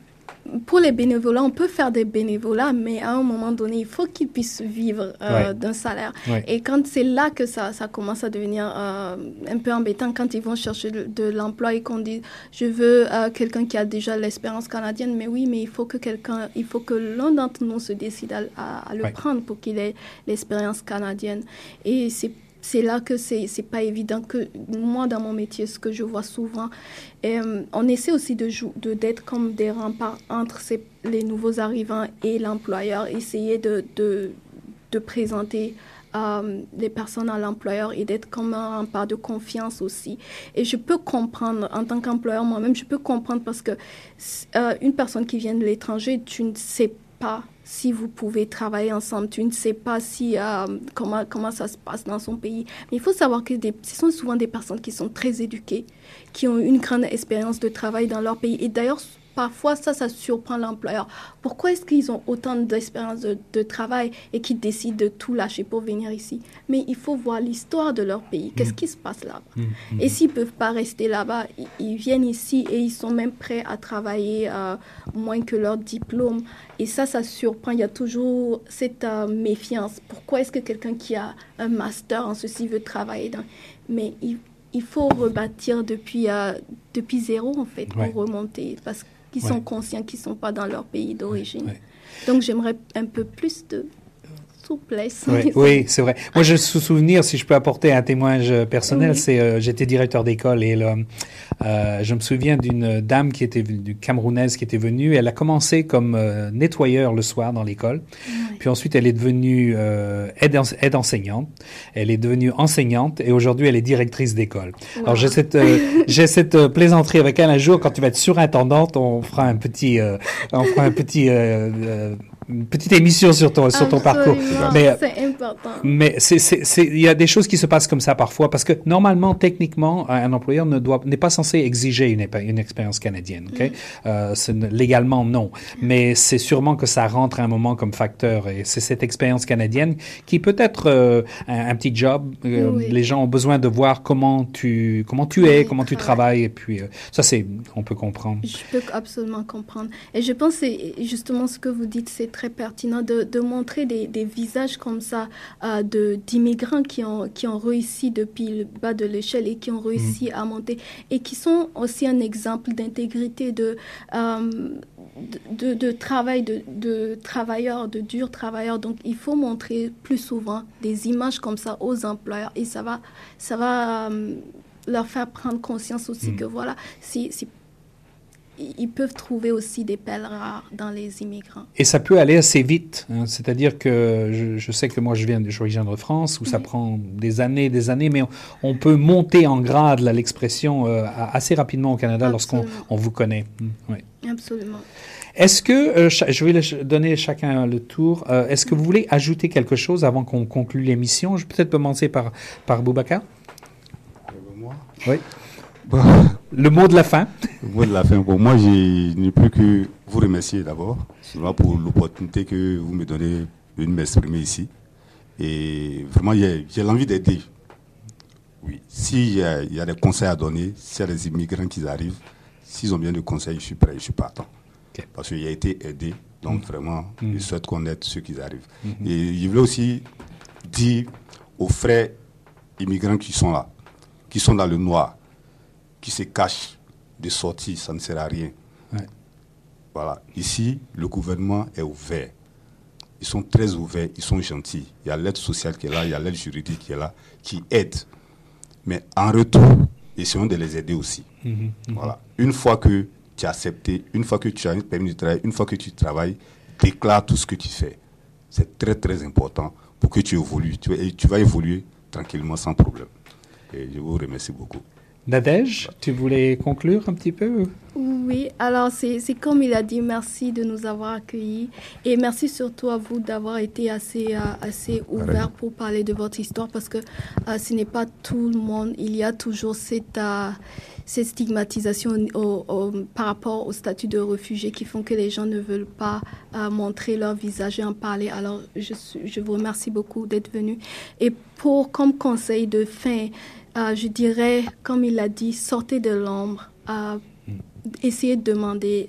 pour les bénévolats, on peut faire des bénévolats, mais à un moment donné, il faut qu'ils puissent vivre euh, d'un salaire. Et quand c'est là que ça, ça commence à devenir euh, un peu embêtant, quand ils vont chercher de, l'emploi et qu'on dit, je veux euh, quelqu'un qui a déjà l'expérience canadienne, mais oui, mais il faut que quelqu'un, il faut que l'un d'entre nous se décide à, le prendre pour qu'il ait l'expérience canadienne. Et c'est c'est là que c'est n'est pas évident que moi dans mon métier ce que je vois souvent euh, on essaie aussi de d'être comme des remparts entre les nouveaux arrivants et l'employeur essayer de, de, de présenter euh, les personnes à l'employeur et d'être comme un rempart de confiance aussi. Et je peux comprendre, en tant qu'employeur moi-même, je peux comprendre parce que euh, une personne qui vient de l'étranger, tu ne sais pas si vous pouvez travailler ensemble. Tu ne sais pas si, euh, comment, comment ça se passe dans son pays. Mais il faut savoir que ce sont souvent des personnes qui sont très éduquées, qui ont une grande expérience de travail dans leur pays. Et d'ailleurs, parfois, ça, ça surprend l'employeur. Pourquoi est-ce qu'ils ont autant d'expérience de, travail et qu'ils décident de tout lâcher pour venir ici? Mais il faut voir l'histoire de leur pays. Qu'est-ce mm. qui se passe là-bas? Mm, mm, Et s'ils ne peuvent pas rester là-bas, ils, viennent ici et ils sont même prêts à travailler euh, moins que leur diplôme. Et ça, ça surprend. Il y a toujours cette euh, méfiance. Pourquoi est-ce que quelqu'un qui a un master en ceci veut travailler dans... Mais il, il faut rebâtir depuis, euh, depuis zéro, en fait, pour remonter. Parce que qui sont conscients qu'ils ne sont pas dans leur pays d'origine. Donc j'aimerais un peu plus de souplesse. [laughs] Oui, c'est vrai. Moi, je me souvenir, si je peux apporter un témoignage personnel, c'est euh, j'étais directeur d'école et euh, je me souviens d'une dame qui était du camerounaise qui était venue. Elle a commencé comme euh, nettoyeur le soir dans l'école. Puis ensuite, elle est devenue aide, aide, enseignante. Elle est devenue enseignante et aujourd'hui, elle est directrice d'école. Alors j'ai cette [laughs] j'ai cette plaisanterie avec elle un jour quand tu vas être surintendante, on fera un petit on fera un petit une petite émission sur ton, sur ton parcours. Mais, c'est important. Mais c'est, c'est, il y a des choses qui se passent comme ça parfois parce que normalement, techniquement, un employeur ne doit, n'est pas censé exiger une, une expérience canadienne. ok? Mm. euh, légalement, non. Mais c'est sûrement que ça rentre à un moment comme facteur et c'est cette expérience canadienne qui peut être euh, un, petit job. Euh, les gens ont besoin de voir comment tu, comment tu es, comment tu travailles et puis ça, c'est, on peut comprendre. Je peux absolument comprendre. Et je pense que justement ce que vous dites, c'est très pertinent de, de montrer des, des, visages comme ça euh, de d'immigrants qui ont, qui ont réussi depuis le bas de l'échelle et qui ont réussi mm. à monter et qui sont aussi un exemple d'intégrité, de, euh, de, de, travail, de, de travailleurs, de durs travailleurs. Donc, il faut montrer plus souvent des images comme ça aux employeurs et ça va, ça va euh, leur faire prendre conscience aussi mm. que voilà, si, si ils peuvent trouver aussi des pelles rares dans les immigrants. Et ça peut aller assez vite. Hein. C'est-à-dire que je, sais que moi, je viens, je viens de France, où ça prend des années, des années, mais on, peut monter en grade l'expression euh, assez rapidement au Canada lorsqu'on on vous connaît. Mmh, oui. Absolument. Est-ce que, euh, je vais donner chacun le tour, euh, est-ce que vous voulez ajouter quelque chose avant qu'on conclue l'émission? Je vais peut-être commencer par, par Boubacar. Moi? Oui. Le mot de la fin. Le mot de la fin. Pour moi, je n'ai plus que vous remercier d'abord pour l'opportunité que vous me donnez de m'exprimer ici. Et vraiment, j'ai l'envie d'aider. Oui. S'il y, a, y a des conseils à donner, s'il y a des immigrants qui arrivent, s'ils ont bien des conseils, je suis prêt, je suis partant. Parce qu'il a été aidé. Donc, mm. vraiment, mm. je souhaite connaître ceux qui arrivent. Mm-hmm. Et je voulais aussi dire aux frères immigrants qui sont là, qui sont dans le noir, qui se cachent de sortie, ça ne sert à rien. Voilà. Ici, le gouvernement est ouvert. Ils sont très ouverts, ils sont gentils. Il y a l'aide sociale qui est là, il y a l'aide juridique qui est là, qui aide. Mais en retour, essayons de les aider aussi. Mhm, mhm. Voilà. Une fois que tu as accepté, une fois que tu as une permis de travail, une fois que tu travailles, déclare tout ce que tu fais. C'est très très important pour que tu évolues. Tu, tu vas évoluer tranquillement sans problème. Et je vous remercie beaucoup. Nadège, tu voulais conclure un petit peu? Oui, alors c'est comme il a dit, merci de nous avoir accueillis et merci surtout à vous d'avoir été assez, euh, assez ouvert pour parler de votre histoire parce que euh, ce n'est pas tout le monde, il y a toujours cette, euh, cette stigmatisation par rapport au statut de réfugié qui font que les gens ne veulent pas montrer leur visage et en parler. Alors, je, je vous remercie beaucoup d'être venu. Et pour, comme conseil de fin, euh, je dirais, comme il l'a dit, sortez de l'ombre. Euh, essayez de demander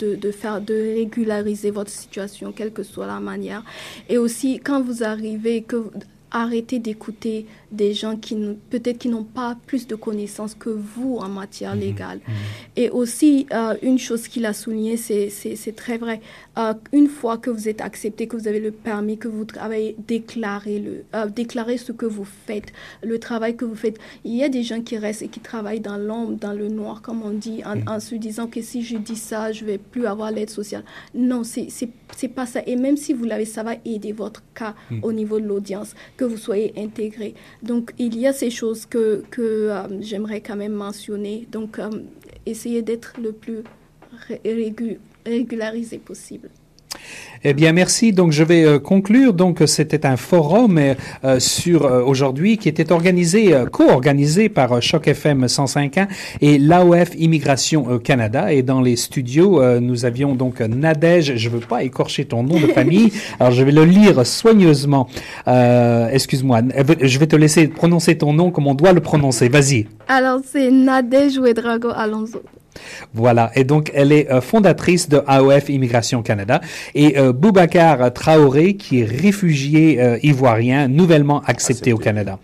de, de, faire de régulariser votre situation quelle que soit la manière et aussi quand vous arrivez que arrêtez d'écouter des gens qui peut-être qui n'ont pas plus de connaissances que vous en matière mhm. légale. Mhm. Et aussi, euh, une chose qu'il a souligné, c'est très vrai. Euh, une fois que vous êtes accepté, que vous avez le permis, que vous travaillez, déclarez, le, euh, déclarez ce que vous faites, le travail que vous faites. Il y a des gens qui restent et qui travaillent dans l'ombre, dans le noir, comme on dit, en, mhm. en, se disant que si je dis ça, je vais plus avoir l'aide sociale. Non, c'est pas ça. Et même si vous l'avez, ça va aider votre cas au niveau de l'audience, que vous soyez intégré. Donc, il y a ces choses que, que euh, j'aimerais quand même mentionner. Donc, euh, essayez d'être le plus régularisé possible. Eh bien, merci. Donc, je vais euh, conclure. Donc, c'était un forum euh, sur euh, aujourd'hui qui était organisé, co-organisé par Choc FM 105.1 et l'AOF Immigration Canada. Et dans les studios, nous avions donc Nadège. Je veux pas écorcher ton nom de famille, [laughs] alors je vais le lire soigneusement. Excuse-moi. Je vais te laisser prononcer ton nom comme on doit le prononcer. Vas-y. Alors, c'est Nadège Ouedrago Alonso. Voilà. Et donc, elle est euh, fondatrice de AOF Immigration Canada. Et euh, Boubacar Traoré, qui est réfugié euh, ivoirien, nouvellement accepté, au Canada.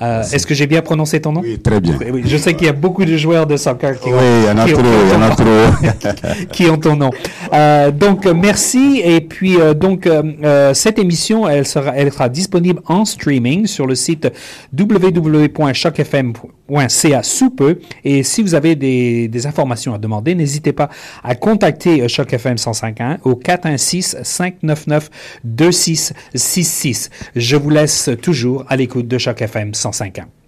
Est-ce que j'ai bien prononcé ton nom? Oui, très bien. Oui, je sais qu'il y a beaucoup de joueurs de soccer qui, oui, ont, y en a trop, il y en a trop. [laughs] qui ont ton nom. donc, merci. Et puis, donc, cette émission, elle sera, elle sera disponible en streaming sur le site www.chocfm.ca sous peu. Et si vous avez des, des informations à demander, n'hésitez pas à contacter euh, Choc FM 105.1 au 416-599-2666. Je vous laisse toujours à l'écoute de Choc FM 105.1.